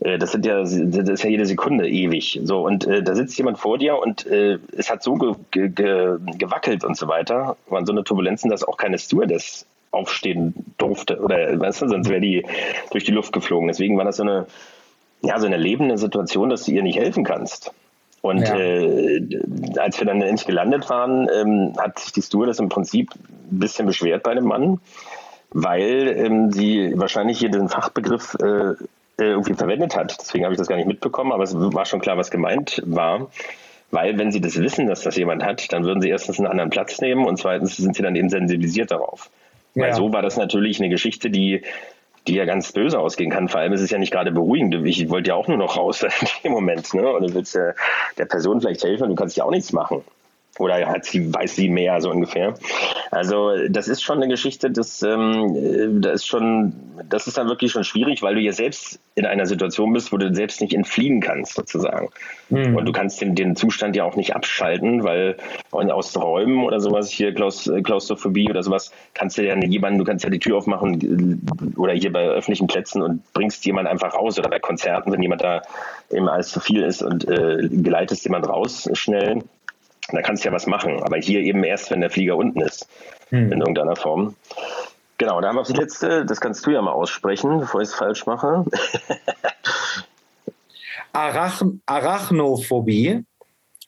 äh, das sind ja, das ist ja jede Sekunde ewig. So, und äh, da sitzt jemand vor dir und äh, es hat so ge ge gewackelt und so weiter. Waren so eine Turbulenzen, dass auch keine Stewardess aufstehen durfte. Oder weißt du, sonst wäre die durch die Luft geflogen. Deswegen war das so eine ja, so eine lebende Situation, dass du ihr nicht helfen kannst. Und ja. äh, als wir dann endlich gelandet waren, ähm, hat sich die Stewardess im Prinzip ein bisschen beschwert bei dem Mann, weil ähm, sie wahrscheinlich hier den Fachbegriff äh, äh irgendwie verwendet hat. Deswegen habe ich das gar nicht mitbekommen, aber es war schon klar, was gemeint war. Weil wenn sie das wissen, dass das jemand hat, dann würden sie erstens einen anderen Platz nehmen und zweitens sind sie dann eben sensibilisiert darauf. Ja. Weil so war das natürlich eine Geschichte, die die ja ganz böse ausgehen kann. Vor allem ist es ja nicht gerade beruhigend. Ich wollte ja auch nur noch raus *laughs* in dem Moment. Ne? Und du willst äh, der Person vielleicht helfen und du kannst ja auch nichts machen. Oder hat sie, weiß sie mehr, so ungefähr. Also das ist schon eine Geschichte, das, ähm, das ist schon, das ist dann wirklich schon schwierig, weil du ja selbst in einer Situation bist, wo du selbst nicht entfliehen kannst, sozusagen. Mhm. Und du kannst den, den Zustand ja auch nicht abschalten, weil aus Räumen oder sowas, hier Klaus, Klaustrophobie oder sowas, kannst du ja jemanden, du kannst ja die Tür aufmachen oder hier bei öffentlichen Plätzen und bringst jemanden einfach raus oder bei Konzerten, wenn jemand da eben alles zu viel ist und äh, geleitest jemand raus schnell Da kannst du ja was machen. Aber hier eben erst, wenn der Flieger unten ist. Hm. In irgendeiner Form. Genau, da haben wir das letzte, das kannst du ja mal aussprechen, bevor ich es falsch mache. *laughs* Arach Arachnophobie,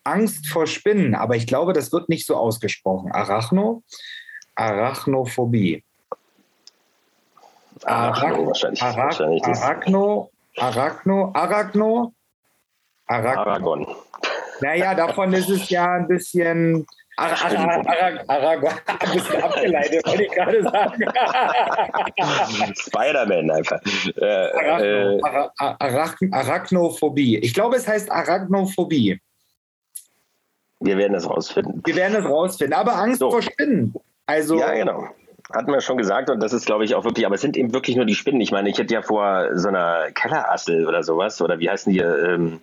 Angst vor Spinnen, aber ich glaube, das wird nicht so ausgesprochen. Arachno, Arachnophobie. Arachno, wahrscheinlich, Arach wahrscheinlich Arachno, Arachno, Arachno, Arachno. Aragon. Naja, davon ist es ja ein bisschen Aragon, *laughs* ein bisschen abgeleitet, wollte ich gerade sagen. *laughs* Spider-Man einfach. Äh, Arachno, Arachnophobie. Ich glaube, es heißt Arachnophobie. Wir werden es rausfinden. Wir werden es rausfinden. Aber Angst so. vor Spinnen. Also, ja, genau. Hatten wir schon gesagt und das ist, glaube ich, auch wirklich, aber es sind eben wirklich nur die Spinnen. Ich meine, ich hätte ja vor so einer Kellerassel oder sowas, oder wie heißen die, ähm,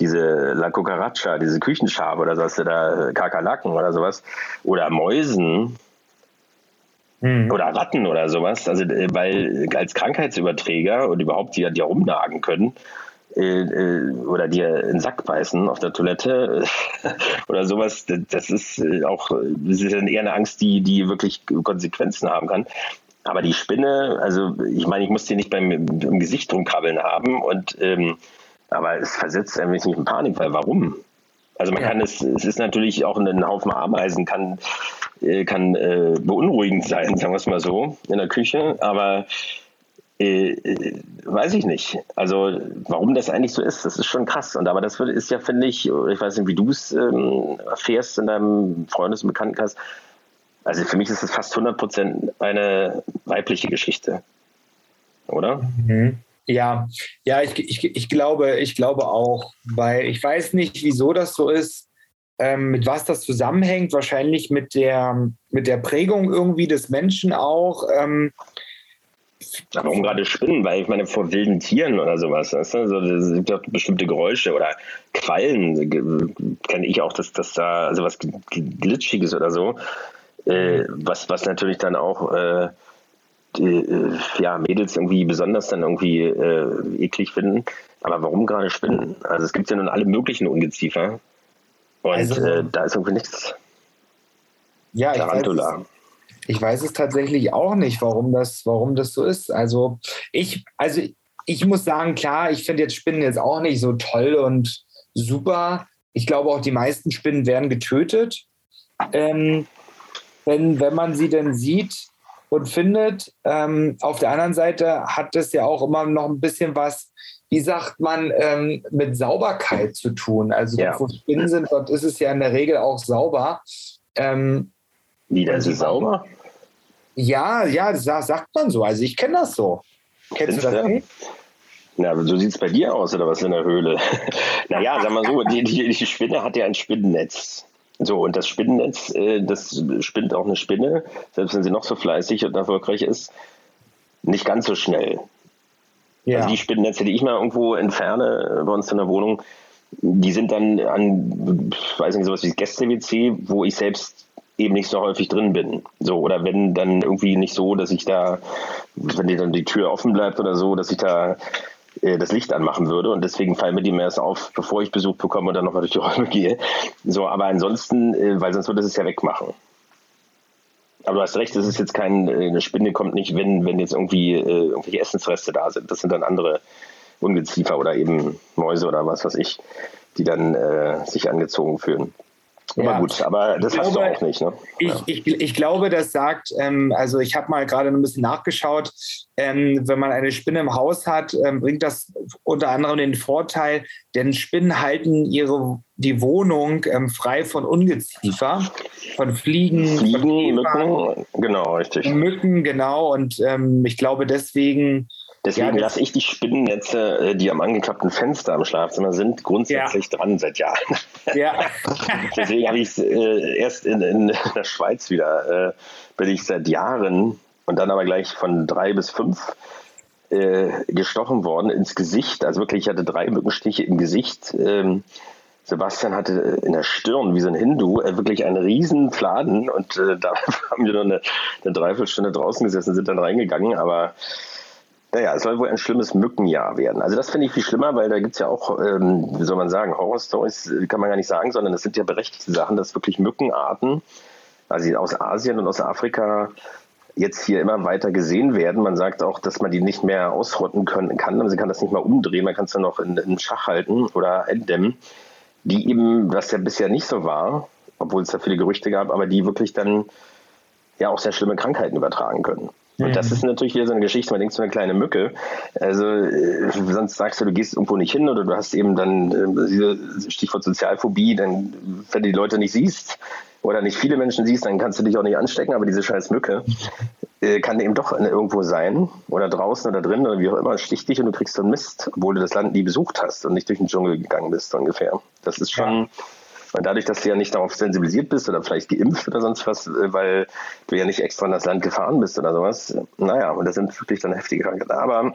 diese La Cucaracha, diese Küchenschabe oder sowas, oder Kakerlaken oder sowas, oder Mäusen mhm. oder Ratten oder sowas, also äh, weil als Krankheitsüberträger und überhaupt die, die rumnagen können, äh, äh, oder dir in den Sack beißen auf der Toilette *laughs* oder sowas, das ist auch das ist eher eine Angst, die, die wirklich Konsequenzen haben kann. Aber die Spinne, also ich meine, ich muss die nicht beim im Gesicht rumkrabbeln haben und ähm, aber es versetzt ein wenig in Panik, weil warum? Also man ja. kann es, es ist natürlich auch ein Haufen Ameisen, kann, äh, kann äh, beunruhigend sein, sagen wir es mal so, in der Küche, aber äh, äh, weiß ich nicht. Also warum das eigentlich so ist, das ist schon krass. Und aber das ist ja, finde ich, ich weiß nicht, wie du es ähm, erfährst in deinem Freundes- und Bekanntenkreis. Also für mich ist es fast 100 Prozent eine weibliche Geschichte, oder? Mhm. Ja, ja, ich, ich, ich, glaube, ich glaube auch, weil ich weiß nicht, wieso das so ist, ähm, mit was das zusammenhängt. Wahrscheinlich mit der, mit der Prägung irgendwie des Menschen auch. Ähm, Warum gerade Spinnen? Weil ich meine, vor wilden Tieren oder sowas, weißt du? also, es gibt auch bestimmte Geräusche oder Quallen, kenne ich auch, dass, dass da also was Glitschiges oder so, äh, was, was natürlich dann auch äh, äh, ja, Mädels irgendwie besonders dann irgendwie äh, eklig finden. Aber warum gerade Spinnen? Also es gibt ja nun alle möglichen Ungeziefer. Und also, äh, da ist irgendwie nichts. Ja, Tarantula. Ich weiß, es, ich weiß es tatsächlich auch nicht, warum das, warum das so ist. Also ich, also ich muss sagen, klar, ich finde jetzt Spinnen jetzt auch nicht so toll und super. Ich glaube auch, die meisten Spinnen werden getötet. Ähm, wenn, wenn man sie denn sieht, und findet. Ähm, auf der anderen Seite hat es ja auch immer noch ein bisschen was, wie sagt man, ähm, mit Sauberkeit zu tun. Also ja. wo Spinnen sind, dort ist es ja in der Regel auch sauber. Ähm, wie, das ist sauber? Ja, ja, das sagt man so. Also ich kenne das so. Kennst du das nicht? Na, so sieht es bei dir aus, oder was in der Höhle? *laughs* naja, sag mal so, die, die, die Spinne hat ja ein Spinnennetz. So, und das Spinnennetz, äh, das spinnt auch eine Spinne, selbst wenn sie noch so fleißig und erfolgreich ist, nicht ganz so schnell. Ja. Also die Spinnennetze, die ich mal irgendwo entferne bei uns in der Wohnung, die sind dann an, ich weiß nicht, sowas wie Gäste-WC, wo ich selbst eben nicht so häufig drin bin. So, oder wenn dann irgendwie nicht so, dass ich da, wenn die dann die Tür offen bleibt oder so, dass ich da äh, das Licht anmachen würde und deswegen fallen mir die mehr auf, bevor ich Besuch bekomme und dann nochmal durch die *laughs* Räume gehe. So, aber ansonsten, äh, weil sonst würde es ja wegmachen. Aber du hast recht, es ist jetzt kein, äh, eine Spinne kommt nicht, wenn, wenn jetzt irgendwie äh, irgendwelche Essensreste da sind. Das sind dann andere Ungeziefer oder eben Mäuse oder was weiß ich, die dann äh, sich angezogen fühlen. Aber ja. gut, aber das ich hast glaube, du auch nicht. Ne? Ich, ja. ich, ich, glaube, das sagt, ähm, also ich habe mal gerade ein bisschen nachgeschaut, ähm, wenn man eine Spinne im Haus hat, ähm, bringt das unter anderem den Vorteil, denn Spinnen halten ihre, die Wohnung ähm, frei von Ungeziefer, von Fliegen, Fliegen von Mücken, genau, richtig. Mücken, genau. Und ähm, ich glaube deswegen Deswegen ja, lasse ich die Spinnennetze, äh, die am angeklappten Fenster im Schlafzimmer sind, grundsätzlich ja. dran seit Jahren. Ja. *laughs* Deswegen habe ich es äh, erst in, in, der Schweiz wieder, äh, bin ich seit Jahren und dann aber gleich von drei bis fünf äh, gestochen worden ins Gesicht. Also wirklich, ich hatte drei Mückenstiche im Gesicht. Ähm, Sebastian hatte in der Stirn wie so ein Hindu äh, wirklich einen riesen Fladen und äh, *laughs* da haben wir noch eine, eine Dreiviertelstunde draußen gesessen, sind dann reingegangen, aber Naja, es soll wohl ein schlimmes Mückenjahr werden. Also das finde ich viel schlimmer, weil da gibt es ja auch, ähm, wie soll man sagen, Horror-Stories äh, kann man gar nicht sagen, sondern es sind ja berechtigte Sachen, dass wirklich Mückenarten, also aus Asien und aus Afrika, jetzt hier immer weiter gesehen werden. Man sagt auch, dass man die nicht mehr ausrotten können, kann. Man kann das nicht mal umdrehen, man kann es dann noch in, in Schach halten oder entdämmen. Die eben, was ja bisher nicht so war, obwohl es da viele Gerüchte gab, aber die wirklich dann ja auch sehr schlimme Krankheiten übertragen können. Und das mhm. ist natürlich wieder so eine Geschichte, man denkt so eine kleine Mücke. Also äh, sonst sagst du, du gehst irgendwo nicht hin oder du hast eben dann äh, Stichwort Sozialphobie, dann wenn du die Leute nicht siehst oder nicht viele Menschen siehst, dann kannst du dich auch nicht anstecken, aber diese scheiß Mücke *laughs* äh, kann eben doch irgendwo sein oder draußen oder drin oder wie auch immer, sticht dich und du kriegst dann Mist, obwohl du das Land nie besucht hast und nicht durch den Dschungel gegangen bist, so ungefähr. Das ist schon... Ja und dadurch, dass du ja nicht darauf sensibilisiert bist oder vielleicht geimpft oder sonst was, äh, weil du ja nicht extra in das Land gefahren bist oder sowas, naja, und das sind wirklich dann heftige Krankheiten. Aber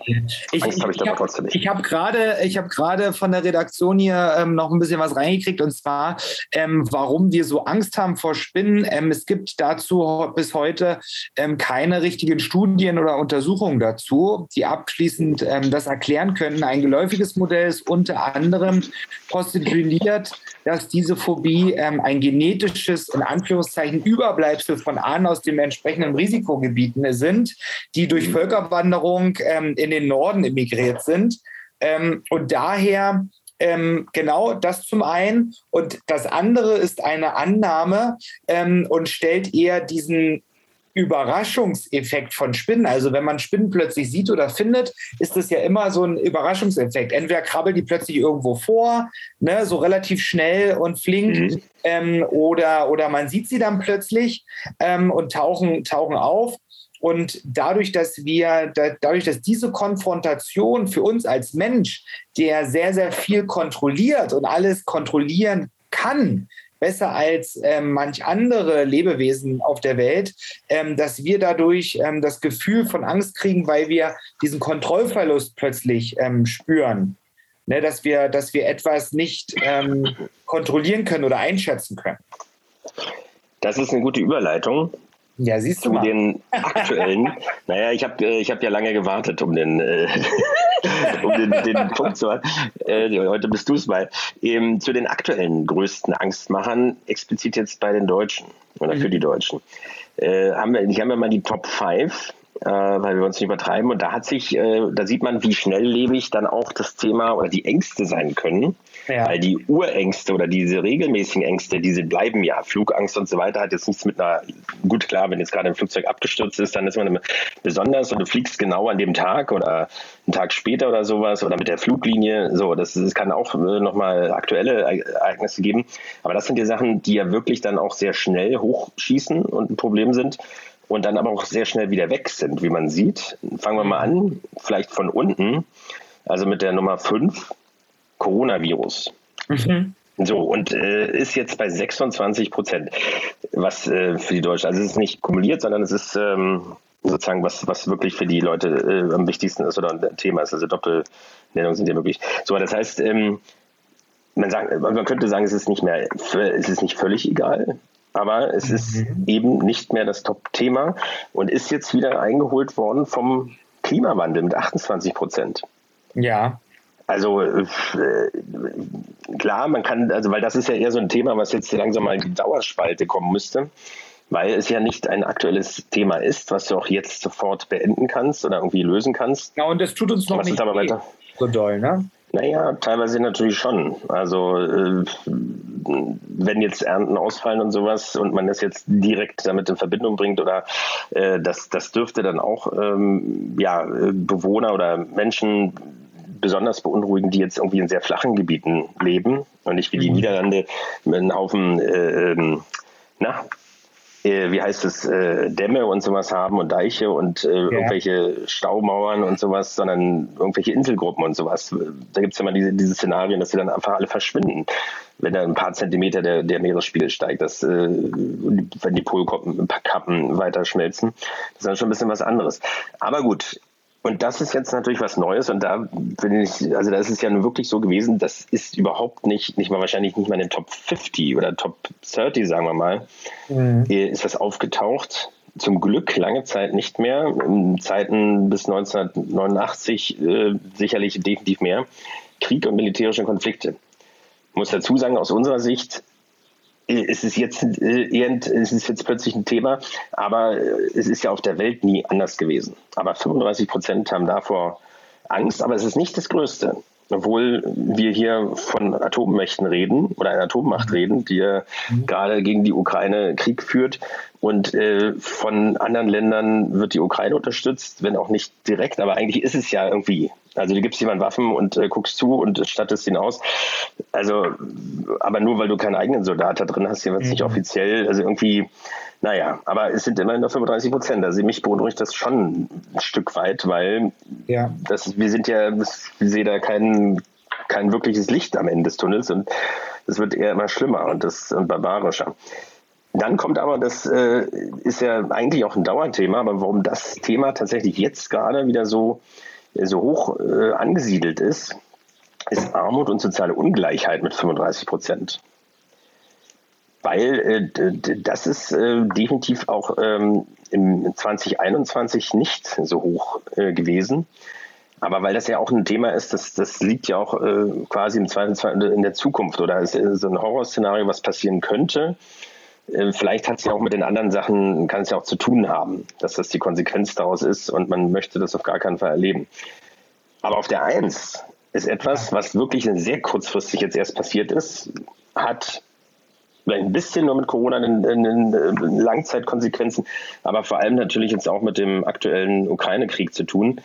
ich, Angst habe ich, ich da trotzdem nicht. Ich habe gerade hab von der Redaktion hier ähm, noch ein bisschen was reingekriegt und zwar, ähm, warum wir so Angst haben vor Spinnen. Ähm, es gibt dazu bis heute ähm, keine richtigen Studien oder Untersuchungen dazu, die abschließend ähm, das erklären könnten. Ein geläufiges Modell ist unter anderem postuliert, dass diese Phobie ähm, ein genetisches, in Anführungszeichen, Überbleibsel von Ahnen aus den entsprechenden Risikogebieten sind, die durch mhm. Völkerwanderung ähm, in den Norden emigriert sind. Ähm, und daher ähm, genau das zum einen. Und das andere ist eine Annahme ähm, und stellt eher diesen Überraschungseffekt von Spinnen. Also wenn man Spinnen plötzlich sieht oder findet, ist das ja immer so ein Überraschungseffekt. Entweder krabbeln die plötzlich irgendwo vor, ne, so relativ schnell und flink, mhm. ähm, oder, oder man sieht sie dann plötzlich ähm, und tauchen, tauchen auf. Und dadurch, dass wir, dadurch, dass diese Konfrontation für uns als Mensch, der sehr, sehr viel kontrolliert und alles kontrollieren kann, besser als ähm, manch andere Lebewesen auf der Welt, ähm, dass wir dadurch ähm, das Gefühl von Angst kriegen, weil wir diesen Kontrollverlust plötzlich ähm, spüren. Ne, dass, wir, dass wir etwas nicht ähm, kontrollieren können oder einschätzen können. Das ist eine gute Überleitung. Ja, siehst du zu mal. den *laughs* aktuellen. naja, ich habe äh, ich hab ja lange gewartet, um den, äh, *laughs* um den, den Punkt zu haben. Äh, heute bist du es mal. Ähm, zu den aktuellen größten Angstmachern, explizit jetzt bei den Deutschen oder mhm. für die Deutschen. Äh, haben wir, ich habe ja mal die Top 5 äh, weil wir uns nicht übertreiben. Und da hat sich, äh, da sieht man, wie schnelllebig dann auch das Thema oder die Ängste sein können. Ja. Weil die Urängste oder diese regelmäßigen Ängste, diese bleiben ja. Flugangst und so weiter hat jetzt nichts mit einer, gut klar, wenn jetzt gerade ein Flugzeug abgestürzt ist, dann ist man besonders und du fliegst genau an dem Tag oder einen Tag später oder sowas oder mit der Fluglinie. So, das, das kann auch äh, nochmal aktuelle Ereignisse geben. Aber das sind die Sachen, die ja wirklich dann auch sehr schnell hochschießen und ein Problem sind und dann aber auch sehr schnell wieder weg sind, wie man sieht. Fangen wir mal an, vielleicht von unten, also mit der Nummer 5, Coronavirus. Mhm. So, und äh, ist jetzt bei 26 Prozent, was äh, für die Deutschen, also es ist nicht kumuliert, sondern es ist ähm, sozusagen, was, was wirklich für die Leute äh, am wichtigsten ist oder ein Thema ist. Also Doppelnennungen sind ja möglich. So, das heißt, ähm, man, sagt, man könnte sagen, es ist nicht mehr, es ist nicht völlig egal, aber es ist mhm. eben nicht mehr das Top-Thema und ist jetzt wieder eingeholt worden vom Klimawandel mit 28 Prozent. Ja. Also äh, klar, man kann, also weil das ist ja eher so ein Thema, was jetzt langsam mal in die Dauerspalte kommen müsste, weil es ja nicht ein aktuelles Thema ist, was du auch jetzt sofort beenden kannst oder irgendwie lösen kannst. Ja, und das tut uns noch was nicht aber weiter. so doll, ne? Naja, teilweise natürlich schon. Also äh, wenn jetzt Ernten ausfallen und sowas und man das jetzt direkt damit in Verbindung bringt oder äh, das, das dürfte dann auch ähm, ja, Bewohner oder Menschen besonders beunruhigen, die jetzt irgendwie in sehr flachen Gebieten leben und nicht wie die mhm. Niederlande mit einem Haufen äh, ähm, na, äh, wie heißt es, äh, Dämme und sowas haben und Deiche und äh, ja. irgendwelche Staumauern und sowas, sondern irgendwelche Inselgruppen und sowas. Da gibt es ja mal diese, diese Szenarien, dass sie dann einfach alle verschwinden, wenn da ein paar Zentimeter der, der Meeresspiegel steigt, dass, äh, wenn die Polkappen weiter schmelzen. Das ist dann schon ein bisschen was anderes. Aber gut, und das ist jetzt natürlich was Neues und da bin ich, also da ist es ja nun wirklich so gewesen, das ist überhaupt nicht, nicht mal wahrscheinlich nicht mal in den Top 50 oder Top 30, sagen wir mal, mhm. ist das aufgetaucht. zum Glück lange Zeit nicht mehr. In Zeiten bis 1989 äh, sicherlich definitiv mehr. Krieg und militärische Konflikte. Ich muss dazu sagen, aus unserer Sicht äh, ist es jetzt, äh, ist es jetzt plötzlich ein Thema, aber äh, es ist ja auf der Welt nie anders gewesen. Aber 35 Prozent haben davor Angst, aber es ist nicht das Größte obwohl wir hier von Atommächten reden oder einer Atommacht reden, die mhm. gerade gegen die Ukraine Krieg führt. Und äh, von anderen Ländern wird die Ukraine unterstützt, wenn auch nicht direkt, aber eigentlich ist es ja irgendwie. Also du gibst jemand Waffen und äh, guckst zu und stattest ihn aus. Also, aber nur weil du keinen eigenen Soldat da drin hast, hier wird es mhm. nicht offiziell. Also irgendwie naja, aber es sind immerhin nur 35 Prozent. Also mich beunruhigt das schon ein Stück weit, weil ja. das, wir sind ja, ich sehe da kein, kein wirkliches Licht am Ende des Tunnels und es wird eher immer schlimmer und, das, und barbarischer. Dann kommt aber, das äh, ist ja eigentlich auch ein Dauerthema, aber warum das Thema tatsächlich jetzt gerade wieder so, so hoch äh, angesiedelt ist, ist Armut und soziale Ungleichheit mit 35 Prozent weil äh, das ist äh, definitiv auch ähm, im 2021 nicht so hoch äh, gewesen. Aber weil das ja auch ein Thema ist, das, das liegt ja auch äh, quasi im Zweifelsfall in der Zukunft oder ist so ein Horrorszenario, was passieren könnte. Äh, vielleicht hat es ja auch mit den anderen Sachen, kann es ja auch zu tun haben, dass das die Konsequenz daraus ist und man möchte das auf gar keinen Fall erleben. Aber auf der Eins ist etwas, was wirklich sehr kurzfristig jetzt erst passiert ist, hat vielleicht ein bisschen nur mit Corona in, in, in Langzeitkonsequenzen, aber vor allem natürlich jetzt auch mit dem aktuellen Ukraine-Krieg zu tun,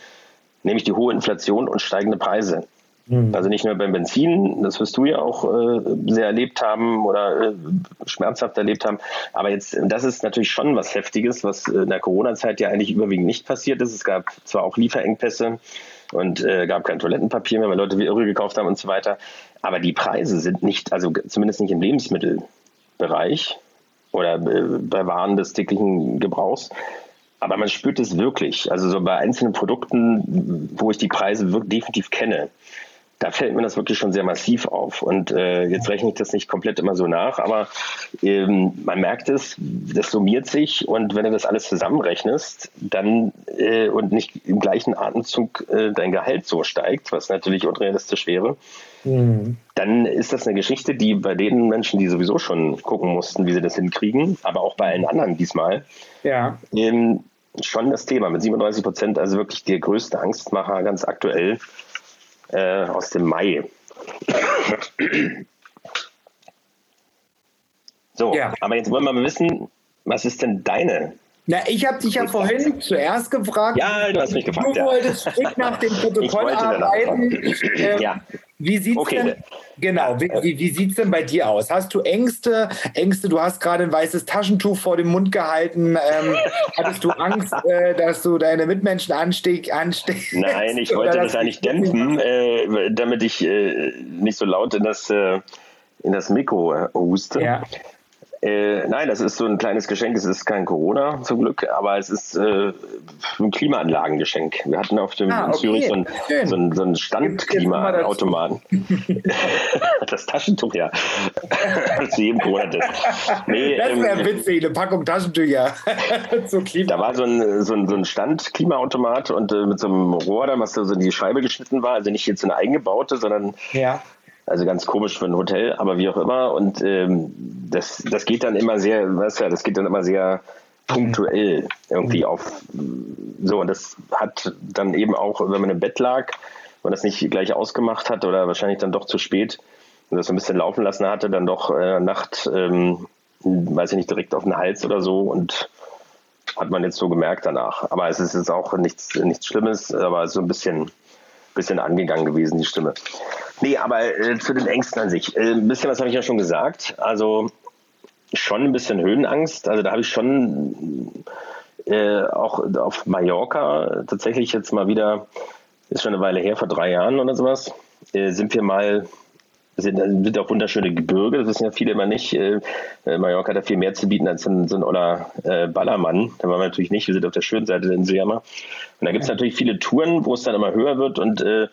nämlich die hohe Inflation und steigende Preise. Mhm. Also nicht nur beim Benzin, das wirst du ja auch äh, sehr erlebt haben oder äh, schmerzhaft erlebt haben. Aber jetzt, das ist natürlich schon was Heftiges, was in der Corona-Zeit ja eigentlich überwiegend nicht passiert ist. Es gab zwar auch Lieferengpässe und äh, gab kein Toilettenpapier mehr, weil Leute wie irre gekauft haben und so weiter. Aber die Preise sind nicht, also zumindest nicht im Lebensmittel Bereich oder äh, bei Waren des täglichen Gebrauchs. Aber man spürt es wirklich. Also so bei einzelnen Produkten, wo ich die Preise wirklich definitiv kenne, da fällt mir das wirklich schon sehr massiv auf. Und äh, jetzt rechne ich das nicht komplett immer so nach, aber ähm, man merkt es, das summiert sich und wenn du das alles zusammenrechnest, dann äh, und nicht im gleichen Atemzug äh, dein Gehalt so steigt, was natürlich unrealistisch wäre, mhm. dann ist das eine Geschichte, die bei den Menschen, die sowieso schon gucken mussten, wie sie das hinkriegen, aber auch bei allen anderen diesmal, ja. ähm, schon das Thema mit 37 Prozent, also wirklich der größte Angstmacher ganz aktuell äh, aus dem Mai. So, ja. aber jetzt wollen wir mal wissen, was ist denn deine na, ich habe dich ja vorhin zuerst gefragt. Ja, du hast mich gefragt. Du ja. wolltest strikt nach dem *laughs* Protokoll arbeiten. Ich, äh, ja. Wie sieht's okay. denn? Genau, wie, wie, wie sieht es denn bei dir aus? Hast du Ängste? Ängste, du hast gerade ein weißes Taschentuch vor dem Mund gehalten. Ähm, *laughs* hattest du Angst, äh, dass du deine Mitmenschen ansteck, ansteckst? Nein, ich *laughs* wollte das eigentlich dämpfen, äh, damit ich äh, nicht so laut in das, äh, in das Mikro huste. Ja. Äh, nein, das ist so ein kleines Geschenk. Es ist kein Corona zum Glück, aber es ist äh, ein Klimaanlagengeschenk. Wir hatten auf dem ah, okay. Zürich so, ein, so, ein, so einen Standklimaautomaten. *laughs* das Taschentuch, ja. Zu jedem Corona-Test. Nee, das wäre ähm, witzig, eine Packung Taschentücher. *laughs* da war so ein, so ein, so ein Stand-Klimaautomat und äh, mit so einem Rohr, da was so in die Scheibe geschnitten war. Also nicht jetzt eine eingebaute, sondern ja. Also ganz komisch für ein Hotel, aber wie auch immer. Und ähm, das, das geht dann immer sehr, weißt du, das geht dann immer sehr punktuell irgendwie mhm. auf. So, und das hat dann eben auch, wenn man im Bett lag und das nicht gleich ausgemacht hat oder wahrscheinlich dann doch zu spät und das so ein bisschen laufen lassen hatte, dann doch äh, Nacht, ähm, weiß ich nicht, direkt auf den Hals oder so und hat man jetzt so gemerkt danach. Aber es ist jetzt auch nichts, nichts Schlimmes, aber so ein bisschen bisschen angegangen gewesen, die Stimme. Nee, aber äh, zu den Ängsten an sich. Äh, ein bisschen was habe ich ja schon gesagt. Also schon ein bisschen Höhenangst. Also da habe ich schon äh, auch auf Mallorca tatsächlich jetzt mal wieder, ist schon eine Weile her, vor drei Jahren oder sowas, äh, sind wir mal sind, sind auch wunderschöne Gebirge, das wissen ja viele immer nicht. Äh, äh, Mallorca hat ja viel mehr zu bieten als so ein, so ein Oller äh, Ballermann. Da waren wir natürlich nicht, wir sind auf der schönen Seite der Insel Und da gibt es natürlich viele Touren, wo es dann immer höher wird und äh,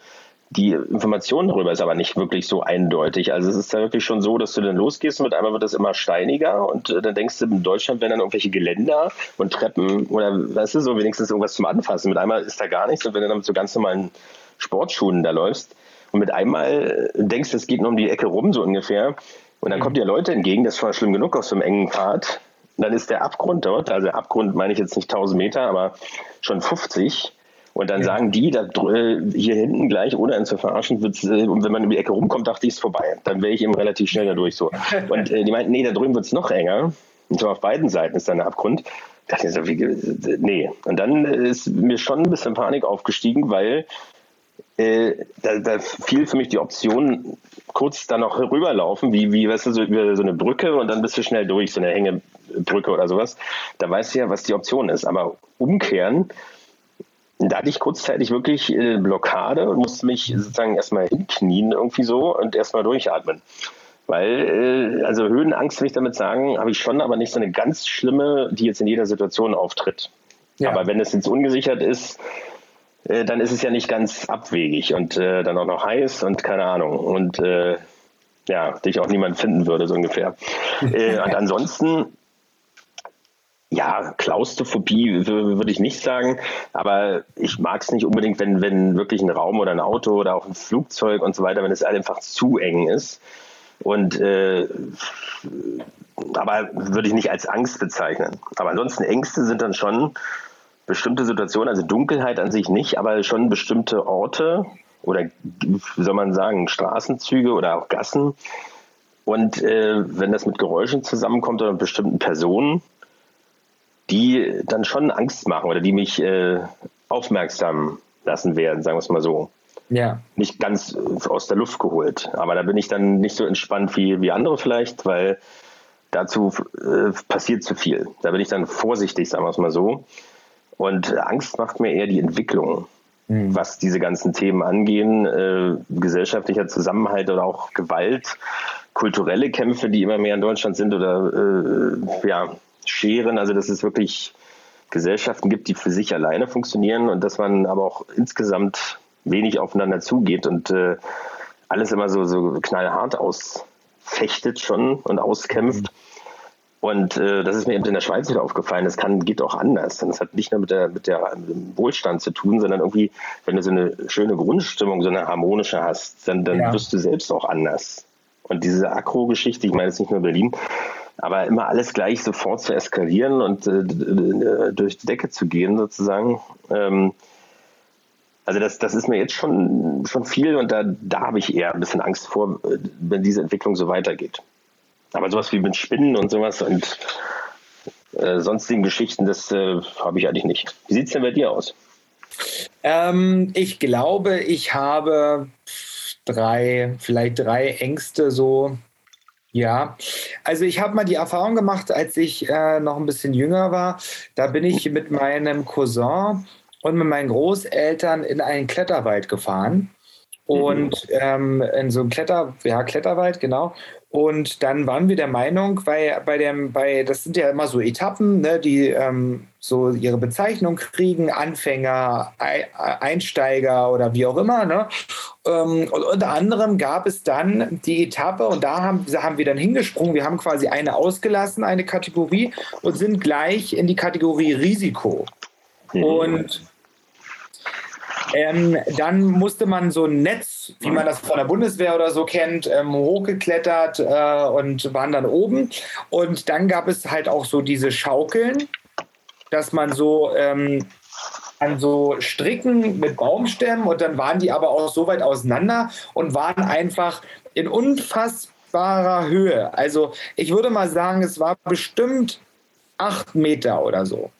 Die Information darüber ist aber nicht wirklich so eindeutig. Also es ist da wirklich schon so, dass du dann losgehst und mit einmal wird das immer steiniger und äh, dann denkst du, in Deutschland werden dann irgendwelche Geländer und Treppen oder weißt du, so wenigstens irgendwas zum Anfassen. Mit einmal ist da gar nichts und wenn du dann mit so ganz normalen Sportschuhen da läufst und mit einmal denkst, es geht nur um die Ecke rum, so ungefähr, und dann mhm. kommt dir Leute entgegen, das schon schlimm genug auf so einem engen Pfad, dann ist der Abgrund dort, also Abgrund meine ich jetzt nicht 1000 Meter, aber schon 50 und dann ja. sagen die, da, äh, hier hinten gleich, ohne einen zu verarschen, wird's, äh, und wenn man um die Ecke rumkommt, dachte ich, es vorbei. Dann wäre ich eben relativ schnell dadurch so. *laughs* Und äh, die meinten, nee, da drüben wird es noch enger. Und zwar auf beiden Seiten ist dann der Abgrund. Da dachte ich so, wie, nee. Und dann ist mir schon ein bisschen Panik aufgestiegen, weil äh, da, da, fiel für mich die Option, kurz da noch rüberlaufen, wie, wie weißt du, so über so eine Brücke und dann bist du schnell durch, so eine Hängebrücke oder sowas. Da weißt du ja, was die Option ist. Aber umkehren, da hatte ich kurzzeitig wirklich äh, Blockade und musste mich sozusagen erstmal hinknien irgendwie so und erstmal durchatmen. Weil, äh, also Höhenangst will ich damit sagen, habe ich schon, aber nicht so eine ganz schlimme, die jetzt in jeder Situation auftritt. Ja. Aber wenn es jetzt ungesichert ist, äh, dann ist es ja nicht ganz abwegig und äh, dann auch noch heiß und keine Ahnung. Und äh, ja, dich auch niemand finden würde, so ungefähr. *laughs* äh, und ansonsten ja, Klaustrophobie würde ich nicht sagen, aber ich mag es nicht unbedingt, wenn, wenn wirklich ein Raum oder ein Auto oder auch ein Flugzeug und so weiter, wenn es einfach zu eng ist. Und äh, aber würde ich nicht als Angst bezeichnen. Aber ansonsten Ängste sind dann schon bestimmte Situationen, also Dunkelheit an sich nicht, aber schon bestimmte Orte oder wie soll man sagen, Straßenzüge oder auch Gassen. Und äh, wenn das mit Geräuschen zusammenkommt oder mit bestimmten Personen, die dann schon Angst machen oder die mich äh, aufmerksam lassen werden, sagen wir es mal so. Ja. Nicht ganz aus der Luft geholt. Aber da bin ich dann nicht so entspannt wie, wie andere vielleicht, weil dazu äh, passiert zu viel. Da bin ich dann vorsichtig, sagen wir es mal so. Und Angst macht mir eher die Entwicklung, mhm. was diese ganzen Themen angehen, äh, gesellschaftlicher Zusammenhalt oder auch Gewalt, kulturelle Kämpfe, die immer mehr in Deutschland sind oder äh, ja, scheren. Also dass es wirklich Gesellschaften gibt, die für sich alleine funktionieren und dass man aber auch insgesamt wenig aufeinander zugeht und äh, alles immer so, so knallhart ausfechtet schon und auskämpft. Mhm. Und äh, das ist mir eben in der Schweiz wieder aufgefallen. Das kann, geht auch anders. Und das hat nicht nur mit der, mit der mit dem Wohlstand zu tun, sondern irgendwie, wenn du so eine schöne Grundstimmung, so eine harmonische hast, dann, dann ja. wirst du selbst auch anders. Und diese Akro-Geschichte, ich meine jetzt nicht nur Berlin, aber immer alles gleich sofort zu eskalieren und äh, durch die Decke zu gehen, sozusagen. Ähm, also das, das ist mir jetzt schon, schon viel und da, da habe ich eher ein bisschen Angst vor, wenn diese Entwicklung so weitergeht. Aber sowas wie mit Spinnen und sowas und äh, sonstigen Geschichten, das äh, habe ich eigentlich nicht. Wie sieht es denn bei dir aus? Ähm, ich glaube, ich habe drei, vielleicht drei Ängste so ja, also ich habe mal die Erfahrung gemacht, als ich äh, noch ein bisschen jünger war. Da bin ich mit meinem Cousin und mit meinen Großeltern in einen Kletterwald gefahren. Und mhm. ähm, in so einem Kletter, ja, Kletterwald, genau. Und dann waren wir der Meinung, weil bei dem, bei, das sind ja immer so Etappen, ne, die ähm, so ihre Bezeichnung kriegen, Anfänger, Einsteiger oder wie auch immer. Ne? Ähm, und unter anderem gab es dann die Etappe und da haben, haben wir dann hingesprungen. Wir haben quasi eine ausgelassen, eine Kategorie und sind gleich in die Kategorie Risiko. Mhm. Und ähm, dann musste man so ein Netz, wie man das von der Bundeswehr oder so kennt, ähm, hochgeklettert äh, und waren dann oben. Und dann gab es halt auch so diese Schaukeln, dass man so ähm, an so Stricken mit Baumstämmen und dann waren die aber auch so weit auseinander und waren einfach in unfassbarer Höhe. Also ich würde mal sagen, es war bestimmt acht Meter oder so.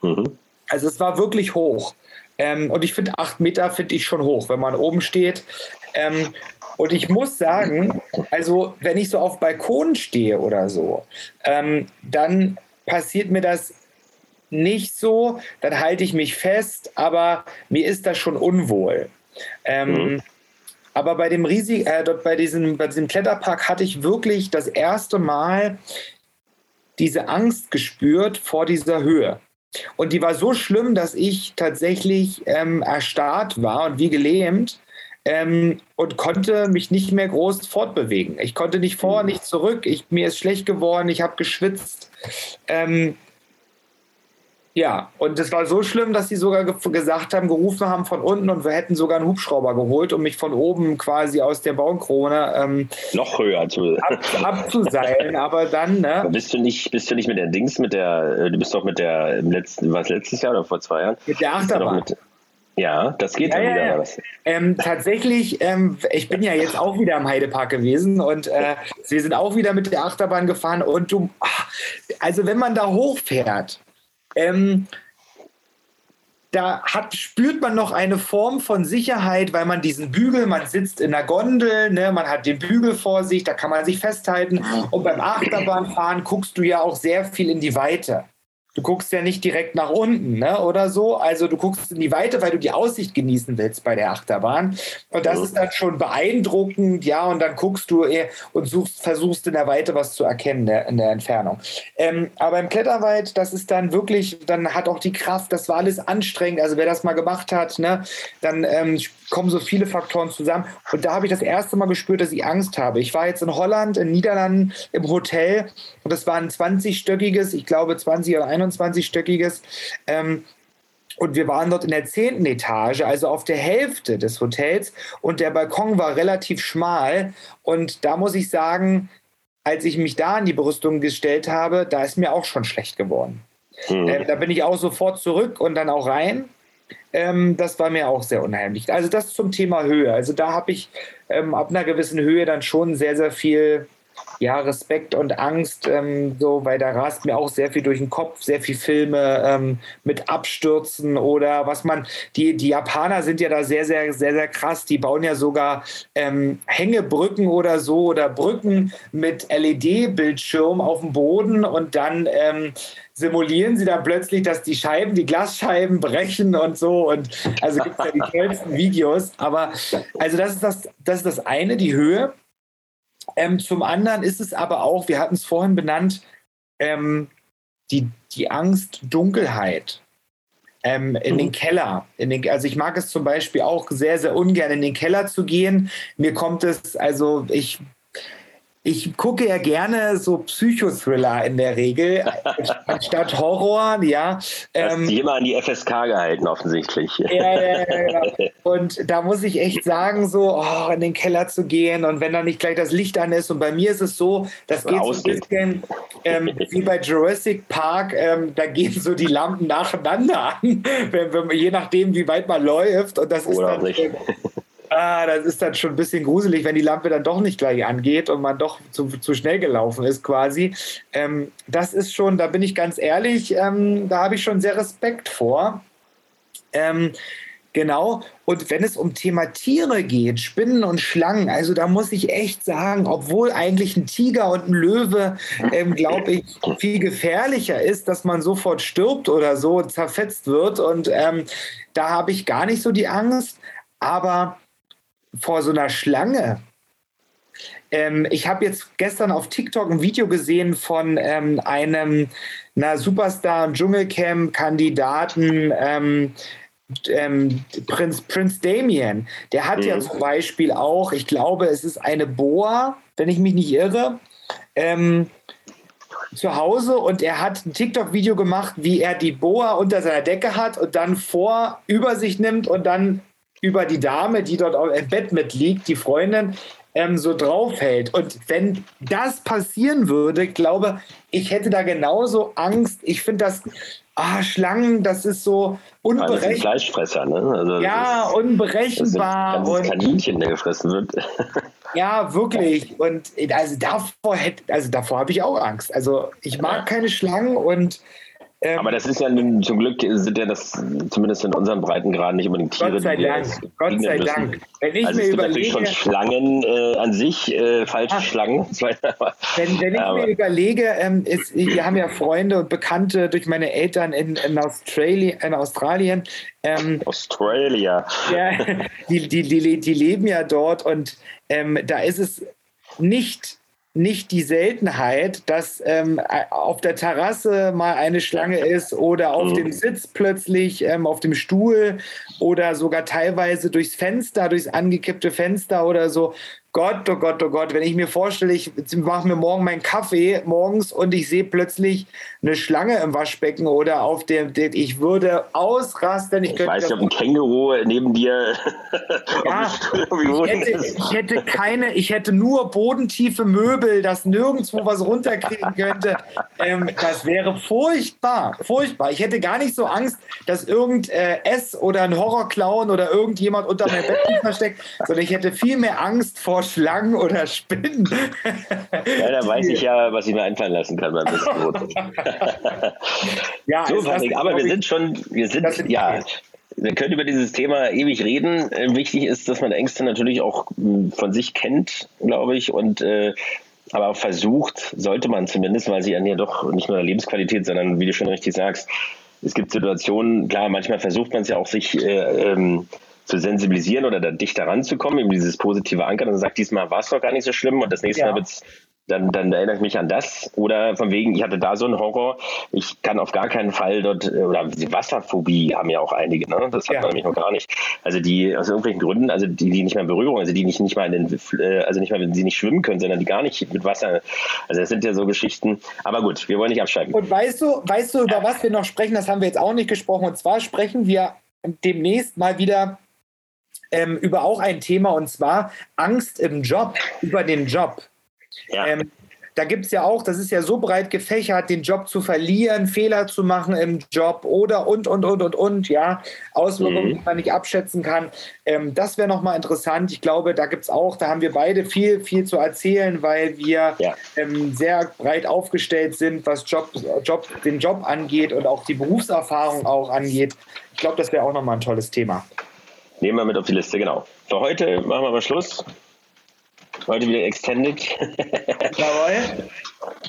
Mhm. Also es war wirklich hoch. Ähm, und ich finde, acht Meter finde ich schon hoch, wenn man oben steht. Ähm, und ich muss sagen, also wenn ich so auf Balkon stehe oder so, ähm, dann passiert mir das nicht so, dann halte ich mich fest, aber mir ist das schon unwohl. Ähm, mhm. Aber bei dem Riesig, äh, bei, diesem, bei diesem Kletterpark hatte ich wirklich das erste Mal diese Angst gespürt vor dieser Höhe. Und die war so schlimm, dass ich tatsächlich ähm, erstarrt war und wie gelähmt. ähm, und konnte mich nicht mehr groß fortbewegen. Ich konnte nicht vor, nicht zurück. Ich, mir ist schlecht geworden, ich habe geschwitzt. Ähm, ja, und es war so schlimm, dass sie sogar ge gesagt haben, gerufen haben von unten und wir hätten sogar einen Hubschrauber geholt, um mich von oben quasi aus der Baumkrone ähm, noch höher zu ab, abzuseilen. *laughs* aber dann, ne? Bist du nicht, bist du nicht mit der Dings, mit der, äh, du bist doch mit der im letzten, was letztes Jahr oder vor zwei Jahren? Mit der Achterbahn. Ja, das geht ja, dann wieder. Ja. Ähm, tatsächlich, ähm, ich bin ja jetzt auch wieder im Heidepark gewesen und äh, wir sind auch wieder mit der Achterbahn gefahren und du, ach, also wenn man da hochfährt, ähm, da hat, spürt man noch eine Form von Sicherheit, weil man diesen Bügel, man sitzt in der Gondel, ne, man hat den Bügel vor sich, da kann man sich festhalten. Und beim Achterbahnfahren guckst du ja auch sehr viel in die Weite. Du guckst ja nicht direkt nach unten, ne? Oder so. Also du guckst in die Weite, weil du die Aussicht genießen willst bei der Achterbahn. Und das ist dann schon beeindruckend, ja. Und dann guckst du und suchst, versuchst in der Weite was zu erkennen der, in der Entfernung. Ähm, aber im Kletterwald, das ist dann wirklich, dann hat auch die Kraft, das war alles anstrengend. Also wer das mal gemacht hat, ne, dann ähm, kommen so viele Faktoren zusammen. Und da habe ich das erste Mal gespürt, dass ich Angst habe. Ich war jetzt in Holland, in Niederlanden im Hotel und das war ein 20-stöckiges, ich glaube 20 oder 21-stöckiges. Ähm, und wir waren dort in der zehnten Etage, also auf der Hälfte des Hotels. Und der Balkon war relativ schmal. Und da muss ich sagen, als ich mich da an die Brüstung gestellt habe, da ist mir auch schon schlecht geworden. Mhm. Ähm, da bin ich auch sofort zurück und dann auch rein. Ähm, das war mir auch sehr unheimlich. Also das zum Thema Höhe. Also da habe ich ähm, ab einer gewissen Höhe dann schon sehr, sehr viel ja, Respekt und Angst, ähm, so, weil da rast mir auch sehr viel durch den Kopf, sehr viel Filme ähm, mit Abstürzen oder was man, die, die Japaner sind ja da sehr, sehr, sehr, sehr krass. Die bauen ja sogar ähm, Hängebrücken oder so oder Brücken mit LED-Bildschirm auf dem Boden und dann ähm, simulieren sie dann plötzlich, dass die Scheiben, die Glasscheiben brechen und so. Und also gibt es ja die tollsten *laughs* Videos. Aber also das ist das, das ist das eine, die Höhe. Ähm, zum anderen ist es aber auch, wir hatten es vorhin benannt, ähm, die, die Angst, Dunkelheit. Ähm, in den mhm. Keller. In den, also ich mag es zum Beispiel auch sehr, sehr ungern, in den Keller zu gehen. Mir kommt es, also ich ich gucke ja gerne so Psychothriller in der Regel, *laughs* anstatt Horror, ja. Ähm, Hast immer an die FSK gehalten, offensichtlich. Ja, ja, ja, ja. Und da muss ich echt sagen, so oh, in den Keller zu gehen und wenn da nicht gleich das Licht an ist. Und bei mir ist es so, das geht so ein bisschen ähm, *laughs* wie bei Jurassic Park, ähm, da gehen so die Lampen nacheinander an, *laughs* wenn, wenn, je nachdem, wie weit man läuft. Und das Oder ist dann. Nicht ah, das ist dann schon ein bisschen gruselig, wenn die Lampe dann doch nicht gleich angeht und man doch zu, zu schnell gelaufen ist quasi. Ähm, das ist schon, da bin ich ganz ehrlich, ähm, da habe ich schon sehr Respekt vor. Ähm, Genau. Und wenn es um Thema Tiere geht, Spinnen und Schlangen, also da muss ich echt sagen, obwohl eigentlich ein Tiger und ein Löwe, ähm, glaube ich, viel gefährlicher ist, dass man sofort stirbt oder so zerfetzt wird. Und ähm, da habe ich gar nicht so die Angst. Aber vor so einer Schlange. Ähm, ich habe jetzt gestern auf TikTok ein Video gesehen von ähm, einem na, Superstar- Dschungelcamp-Kandidaten. Ähm, ähm, Prinz, Prinz Damien, der hat mhm. ja zum Beispiel auch, ich glaube, es ist eine Boa, wenn ich mich nicht irre, ähm, zu Hause und er hat ein TikTok-Video gemacht, wie er die Boa unter seiner Decke hat und dann vor über sich nimmt und dann über die Dame, die dort im Bett mitliegt, die Freundin, ähm, so draufhält. Und wenn das passieren würde, glaube ich, hätte da genauso Angst. Ich finde das, ah, Schlangen, das ist so unberechenbar. Das Fleischfresser, ne? Also ja, ist, unberechenbar. Das ist ein Kaninchen, der gefressen wird. *laughs* Ja, wirklich. Und also davor hätte, also davor habe ich auch Angst. Also ich mag keine Schlangen und ähm, Aber das ist ja zum Glück sind ja das zumindest in unseren Breitengraden nicht unbedingt Tiere. Gott sei Dank. Gott sei müssen. Dank. Wenn ich also mir es gibt überlege, natürlich schon Schlangen äh, an sich, äh, falsche ach, Schlangen. *laughs* wenn, wenn ich Aber. mir überlege, ähm, ist, wir haben ja Freunde und Bekannte durch meine Eltern in, in, Australi in Australien. Ähm, Australia. Ja, *laughs* die, die, die, die leben ja dort und ähm, da ist es nicht nicht die Seltenheit, dass ähm, auf der Terrasse mal eine Schlange ist oder auf mhm. dem Sitz plötzlich, ähm, auf dem Stuhl oder sogar teilweise durchs Fenster, durchs angekippte Fenster oder so. Gott, oh Gott, oh Gott, wenn ich mir vorstelle, ich mache mir morgen meinen Kaffee morgens und ich sehe plötzlich eine Schlange im Waschbecken oder auf dem, ich würde ausrasten. Ich, ich weiß nicht, ob ein Känguru neben dir. *laughs* ja, ich, hätte, ich hätte keine, ich hätte nur bodentiefe Möbel, dass nirgendwo was runterkriegen könnte. Ähm, das wäre furchtbar, furchtbar. Ich hätte gar nicht so Angst, dass irgend äh, S oder ein Horrorclown oder irgendjemand unter meinem Bett versteckt, sondern ich hätte viel mehr Angst vor vor Schlangen oder Spinnen. Ja, da weiß ich ja, was ich mir einfallen lassen kann beim *laughs* ja, *laughs* so, Patrick, aber wir sind schon, wir sind, ja, wir können über dieses Thema ewig reden. Äh, wichtig ist, dass man Ängste natürlich auch hm, von sich kennt, glaube ich, und äh, aber versucht, sollte man zumindest, weil sie an ja doch nicht nur der Lebensqualität, sondern wie du schon richtig sagst, es gibt Situationen, klar, manchmal versucht man es ja auch sich äh, ähm, zu sensibilisieren oder da dichter ranzukommen, eben dieses positive Ankern und sagt, diesmal war es doch gar nicht so schlimm und das nächste ja. Mal wird es dann, dann erinnere ich mich an das. Oder von wegen, ich hatte da so einen Horror, ich kann auf gar keinen Fall dort, oder Wasserphobie haben ja auch einige, ne? Das hat ja. man nämlich noch gar nicht. Also die aus irgendwelchen Gründen, also die, die nicht mehr in Berührung, also die nicht, nicht mal in den, äh, also nicht mal, wenn sie nicht schwimmen können, sondern die gar nicht mit Wasser. Also das sind ja so Geschichten. Aber gut, wir wollen nicht abschreiben. Und weißt du, weißt du, über was wir noch sprechen, das haben wir jetzt auch nicht gesprochen. Und zwar sprechen wir demnächst mal wieder ähm, über auch ein Thema und zwar Angst im Job, über den Job. Ja. Ähm, da gibt es ja auch, das ist ja so breit gefächert, den Job zu verlieren, Fehler zu machen im Job oder und, und, und, und, und, ja, Auswirkungen, mhm. die man nicht abschätzen kann. Ähm, das wäre nochmal interessant. Ich glaube, da gibt es auch, da haben wir beide viel, viel zu erzählen, weil wir ja. ähm, sehr breit aufgestellt sind, was Job, Job, den Job angeht und auch die Berufserfahrung auch angeht. Ich glaube, das wäre auch nochmal ein tolles Thema. Nehmen wir mit auf die Liste, genau. Für heute machen wir mal Schluss. Heute wieder extended. *laughs* Jawohl.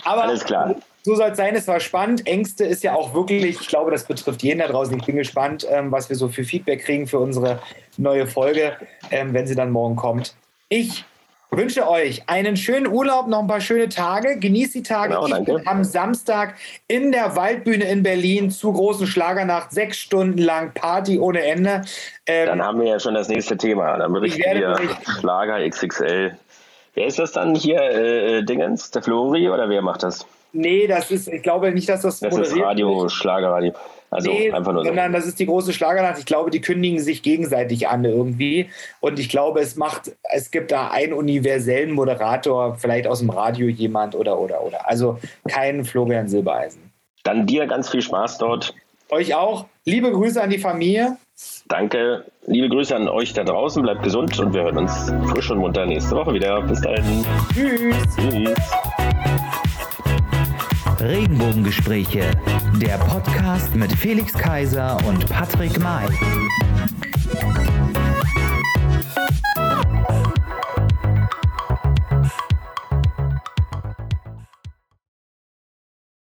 Aber Alles klar. So soll es sein, es war spannend. Ängste ist ja auch wirklich, ich glaube, das betrifft jeden da draußen. Ich bin gespannt, ähm, was wir so für Feedback kriegen für unsere neue Folge, ähm, wenn sie dann morgen kommt. Ich wünsche euch einen schönen Urlaub, noch ein paar schöne Tage. Genießt die Tage. Genau, ich bin am Samstag in der Waldbühne in Berlin zu großen Schlagernacht. Sechs Stunden lang Party ohne Ende. Ähm, dann haben wir ja schon das nächste Thema. Dann berichten wir Schlager XXL. Wer ist das dann hier? Äh, äh, Dingens, der Flori oder wer macht das? Nee, das ist, ich glaube nicht, dass das. Das ist Radio, Schlagerradio. Also nee, einfach nur so. Sondern das ist die große Schlagernacht. Ich glaube, die kündigen sich gegenseitig an irgendwie. Und ich glaube, es macht, es gibt da einen universellen Moderator, vielleicht aus dem Radio jemand oder oder oder. Also kein Florian Silbereisen. Dann dir ganz viel Spaß dort. Euch auch. Liebe Grüße an die Familie. Danke. Liebe Grüße an euch da draußen. Bleibt gesund und wir hören uns frisch und munter nächste Woche wieder. Bis dahin. Tschüss. Tschüss. Regenbogengespräche, der Podcast mit Felix Kaiser und Patrick May.